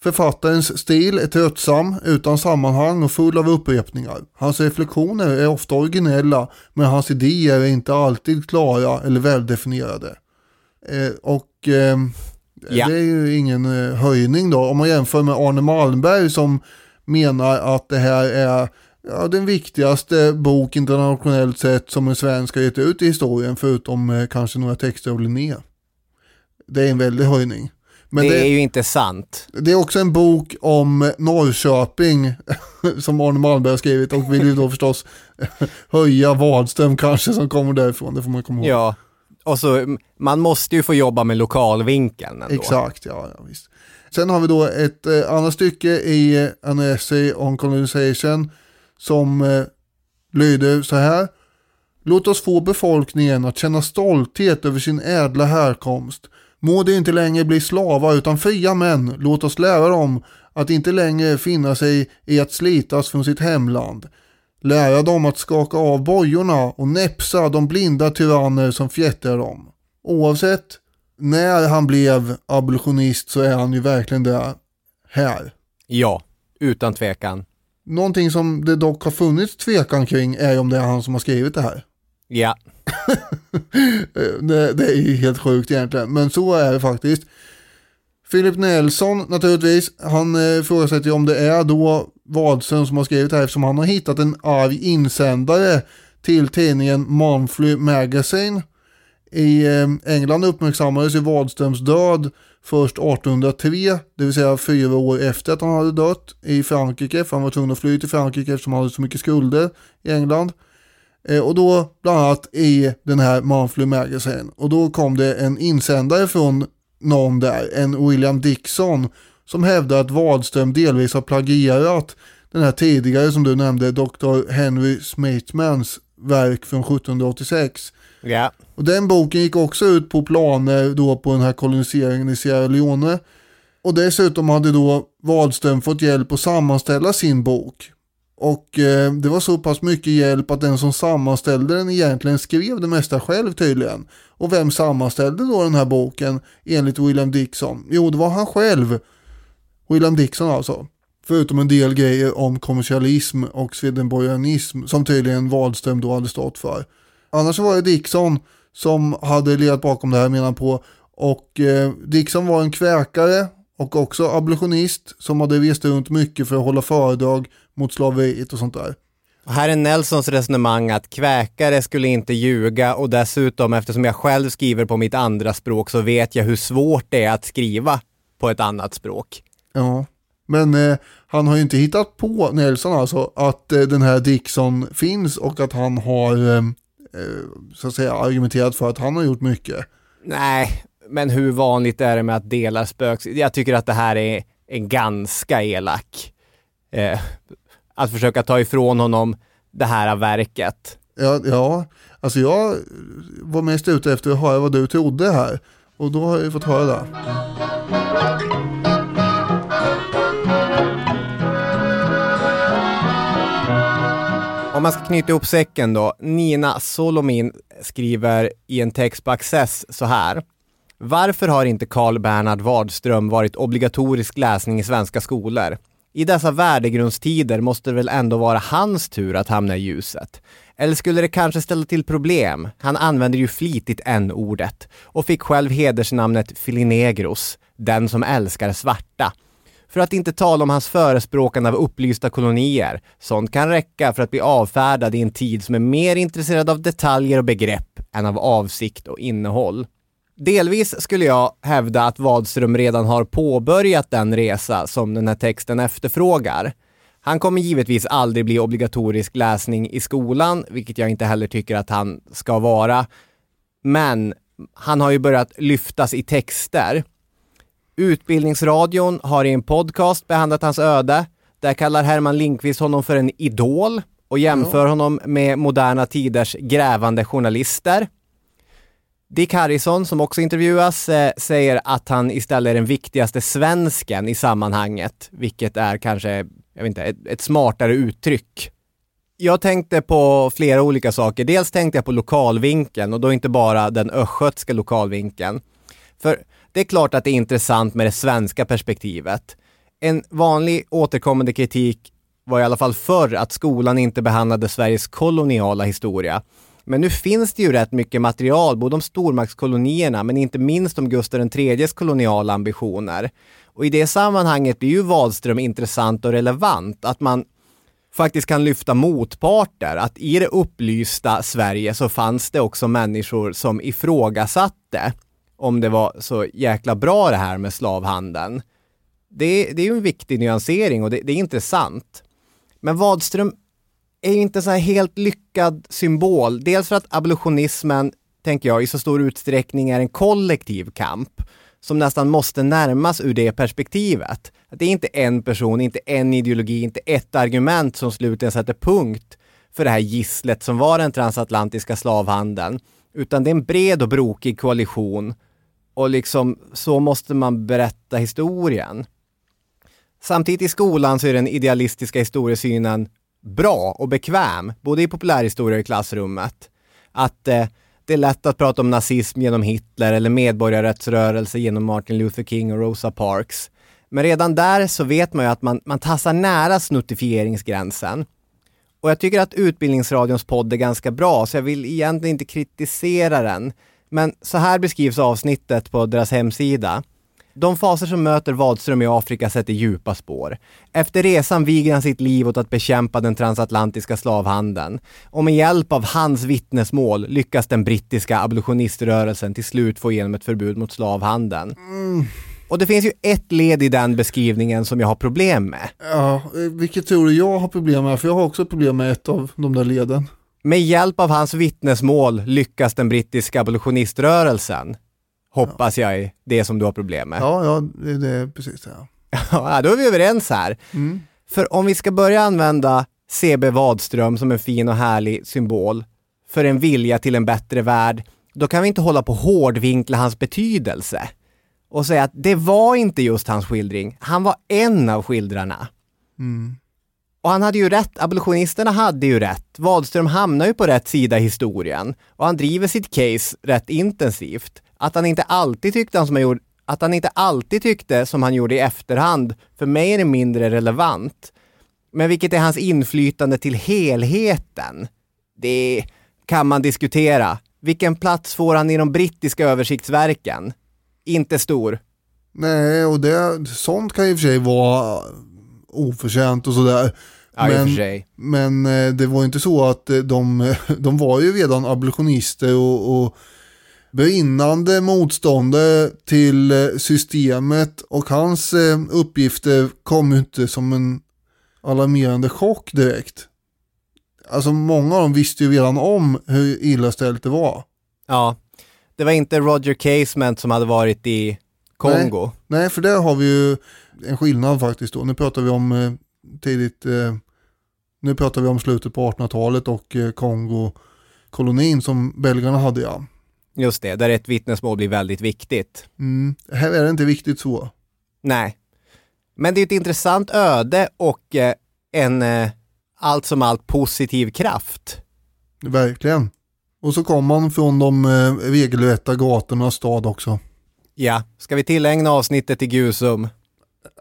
Författarens stil är tröttsam, utan sammanhang och full av upprepningar. Hans reflektioner är ofta originella, men hans idéer är inte alltid klara eller väldefinierade. Eh, och eh, ja. det är ju ingen eh, höjning då. Om man jämför med Arne Malmberg som menar att det här är ja, den viktigaste bok internationellt sett som en svensk har gett ut i historien, förutom eh, kanske några texter av Linné. Det är en väldig höjning. Men det, det, är ju inte sant. Det är också en bok om Norrköping som Arne Malmberg har skrivit och vill ju då förstås höja Wadström kanske som kommer därifrån, det får man komma ihåg. Ja, och så man måste ju få jobba med lokalvinkeln ändå. Exakt, ja, ja visst. Sen har vi då ett eh, annat stycke i eh, An Essay on Colonization som eh, lyder så här. Låt oss få befolkningen att känna stolthet över sin ädla härkomst Må de inte längre bli slavar utan fria män, låt oss lära dem att inte längre finna sig i att slitas från sitt hemland. Lära dem att skaka av bojorna och näpsa de blinda tyranner som fjättrar dem. Oavsett när han blev abolitionist så är han ju verkligen det här. Ja, utan tvekan. Någonting som det dock har funnits tvekan kring är om det är han som har skrivit det här. Ja. det, det, är helt sjukt egentligen, men så är det faktiskt. Philip Nelson naturligtvis, han eh, ifrågasätter om det är då Wadström som har skrivit det här eftersom han har hittat en arg insändare till tidningen Monthly Magazine. I eh, England uppmärksammades ju Wadströms död först 1803, det vill säga fyra år efter att han hade dött i Frankrike, för han var tvungen att fly till Frankrike eftersom han hade så mycket skulder i England. Eh, och då bland annat i den här Monthly Magazine. Och då kom det en insändare från någon där, en William Dixon, som hävdar att Wadström delvis har plagierat den här tidigare som du nämnde, Dr. Henry Smithmans verk från 1786. Ja. Och den boken gick också ut på planer då på den här koloniseringen i Sierra Leone. Och dessutom hade då Wadström fått hjälp att sammanställa sin bok. Och eh, det var så pass mycket hjälp att den som sammanställde den egentligen skrev det mesta själv tydligen. Och vem sammanställde då den här boken enligt William Dixon? Jo, det var han själv. William Dixon alltså. Förutom en del grejer om kommersialism och swedenborgianism som tydligen Wahlström då hade stått för. Annars var det Dixon som hade legat bakom det här menar på. Och eh, Dixon var en kväkare och också abolitionist som hade rest runt mycket för att hålla föredrag mot slaveriet och sånt där. Och här är Nelsons resonemang att kväkare skulle inte ljuga och dessutom eftersom jag själv skriver på mitt andra språk så vet jag hur svårt det är att skriva på ett annat språk. Ja, men eh, han har ju inte hittat på Nelson alltså att eh, den här Dixon finns och att han har eh, eh så att säga argumenterat för att han har gjort mycket. Nej, men hur vanligt är det med att dela spöks... Jag tycker att det här är en ganska elak. Eh, att försöka ta ifrån honom det här verket. Ja, ja, alltså jag var mest ute efter att höra vad du trodde här och då har jag ju fått höra det. Om man ska knyta ihop säcken då. Nina Solomin skriver i en text på Access så här. Varför har inte Carl Bernhard Wadström varit obligatorisk läsning i svenska skolor? I dessa värdegrundstider måste det väl ändå vara hans tur att hamna i ljuset? Eller skulle det kanske ställa till problem? Han använder ju flitigt n-ordet och fick själv hedersnamnet Filinegros, den som älskar svarta. För att inte tala om hans förespråkande av upplysta kolonier. Sånt kan räcka för att bli avfärdad i en tid som är mer intresserad av detaljer och begrepp än av avsikt och innehåll. Delvis skulle jag hävda att Wadström redan har påbörjat den resa som den här texten efterfrågar. Han kommer givetvis aldrig bli obligatorisk läsning i skolan, vilket jag inte heller tycker att han ska vara. Men han har ju börjat lyftas i texter. Utbildningsradion har i en podcast behandlat hans öde. Där kallar Herman Linkvist honom för en idol och jämför honom med moderna tiders grävande journalister. Dick Harrison, som också intervjuas, eh, säger att han istället är den viktigaste svensken i sammanhanget, vilket är kanske, jag vet inte, ett, ett smartare uttryck. Jag tänkte på flera olika saker. Dels tänkte jag på lokalvinkeln och då inte bara den östgötska lokalvinkeln. För det är klart att det är intressant med det svenska perspektivet. En vanlig återkommande kritik var i alla fall förr att skolan inte behandlade Sveriges koloniala historia. Men nu finns det ju rätt mycket material, både om stormaktskolonierna men inte minst om Gustav IIIs koloniala ambitioner. Och i det sammanhanget blir ju Wadström intressant och relevant, att man faktiskt kan lyfta motparter, att i det upplysta Sverige så fanns det också människor som ifrågasatte om det var så jäkla bra det här med slavhandeln. Det, det är ju en viktig nyansering och det, det är intressant. Men Wadström är ju inte så här helt lyckad symbol. Dels för att abolitionismen, tänker jag, i så stor utsträckning är en kollektiv kamp som nästan måste närmas ur det perspektivet. Att det är inte en person, inte en ideologi, inte ett argument som slutligen sätter punkt för det här gisslet som var den transatlantiska slavhandeln, utan det är en bred och brokig koalition och liksom så måste man berätta historien. Samtidigt i skolan så är den idealistiska historiesynen bra och bekväm, både i populärhistoria och i klassrummet. Att eh, det är lätt att prata om nazism genom Hitler eller medborgarrättsrörelse genom Martin Luther King och Rosa Parks. Men redan där så vet man ju att man, man tassar nära snuttifieringsgränsen. Och jag tycker att Utbildningsradions podd är ganska bra, så jag vill egentligen inte kritisera den. Men så här beskrivs avsnittet på deras hemsida. De faser som möter Wadström i Afrika sätter djupa spår. Efter resan viger han sitt liv åt att bekämpa den transatlantiska slavhandeln. Och med hjälp av hans vittnesmål lyckas den brittiska abolitioniströrelsen till slut få igenom ett förbud mot slavhandeln. Mm. Och det finns ju ett led i den beskrivningen som jag har problem med. Ja, vilket tror du jag har problem med? För jag har också problem med ett av de där leden. Med hjälp av hans vittnesmål lyckas den brittiska abolitioniströrelsen Hoppas jag är det som du har problem med. Ja, ja det, det är precis det. Ja. ja, då är vi överens här. Mm. För om vi ska börja använda CB Wadström som en fin och härlig symbol för en vilja till en bättre värld, då kan vi inte hålla på hårdvinkla hans betydelse och säga att det var inte just hans skildring, han var en av skildrarna. Mm. Och han hade ju rätt, abolitionisterna hade ju rätt. Wadström hamnar ju på rätt sida i historien och han driver sitt case rätt intensivt. Att han inte alltid tyckte som han gjorde, att han inte alltid tyckte som han gjorde i efterhand, för mig är det mindre relevant. Men vilket är hans inflytande till helheten? Det kan man diskutera. Vilken plats får han i de brittiska översiktsverken? Inte stor. Nej, och det, sånt kan i och för sig vara oförtjänt och sådär. Ja, men, men eh, det var inte så att eh, de, de var ju redan abolitionister och, och brinnande motståndare till eh, systemet och hans eh, uppgifter kom ju inte som en alarmerande chock direkt. Alltså många av dem visste ju redan om hur illa ställt det var. Ja, det var inte Roger Casement som hade varit i Kongo. Nej, nej för där har vi ju en skillnad faktiskt då. Nu pratar vi om eh, tidigt, eh, nu pratar vi om slutet på 1800-talet och eh, Kongo-kolonin som belgarna hade ja. Just det, där ett vittnesmål blir väldigt viktigt. Mm. Här är det inte viktigt så. Nej. Men det är ett intressant öde och eh, en eh, allt som allt positiv kraft. Verkligen. Och så kom man från de eh, regelrätta gatornas stad också. Ja, ska vi tillägna avsnittet till Gusum?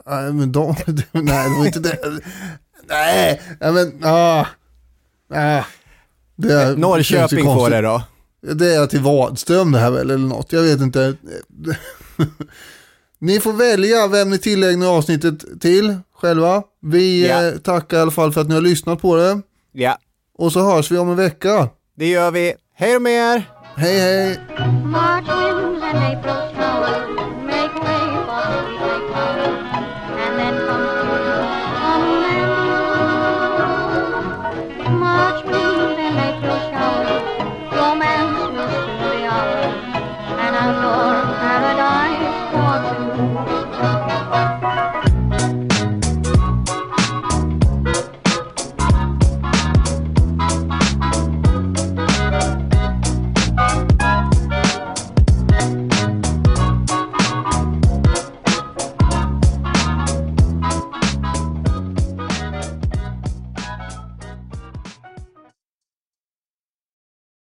Nej, men de, nej, det var inte det. Nej, men, ah, ah. Det Norrköping får det då. Det är till Vadström det här väl, eller något. Jag vet inte. ni får välja vem ni tillägnar avsnittet till själva. Vi Ja. eh, tackar i alla fall för att ni har lyssnat på det. Ja, Och så hörs vi om en vecka. det gör vi. Hej då med er! Hej hej!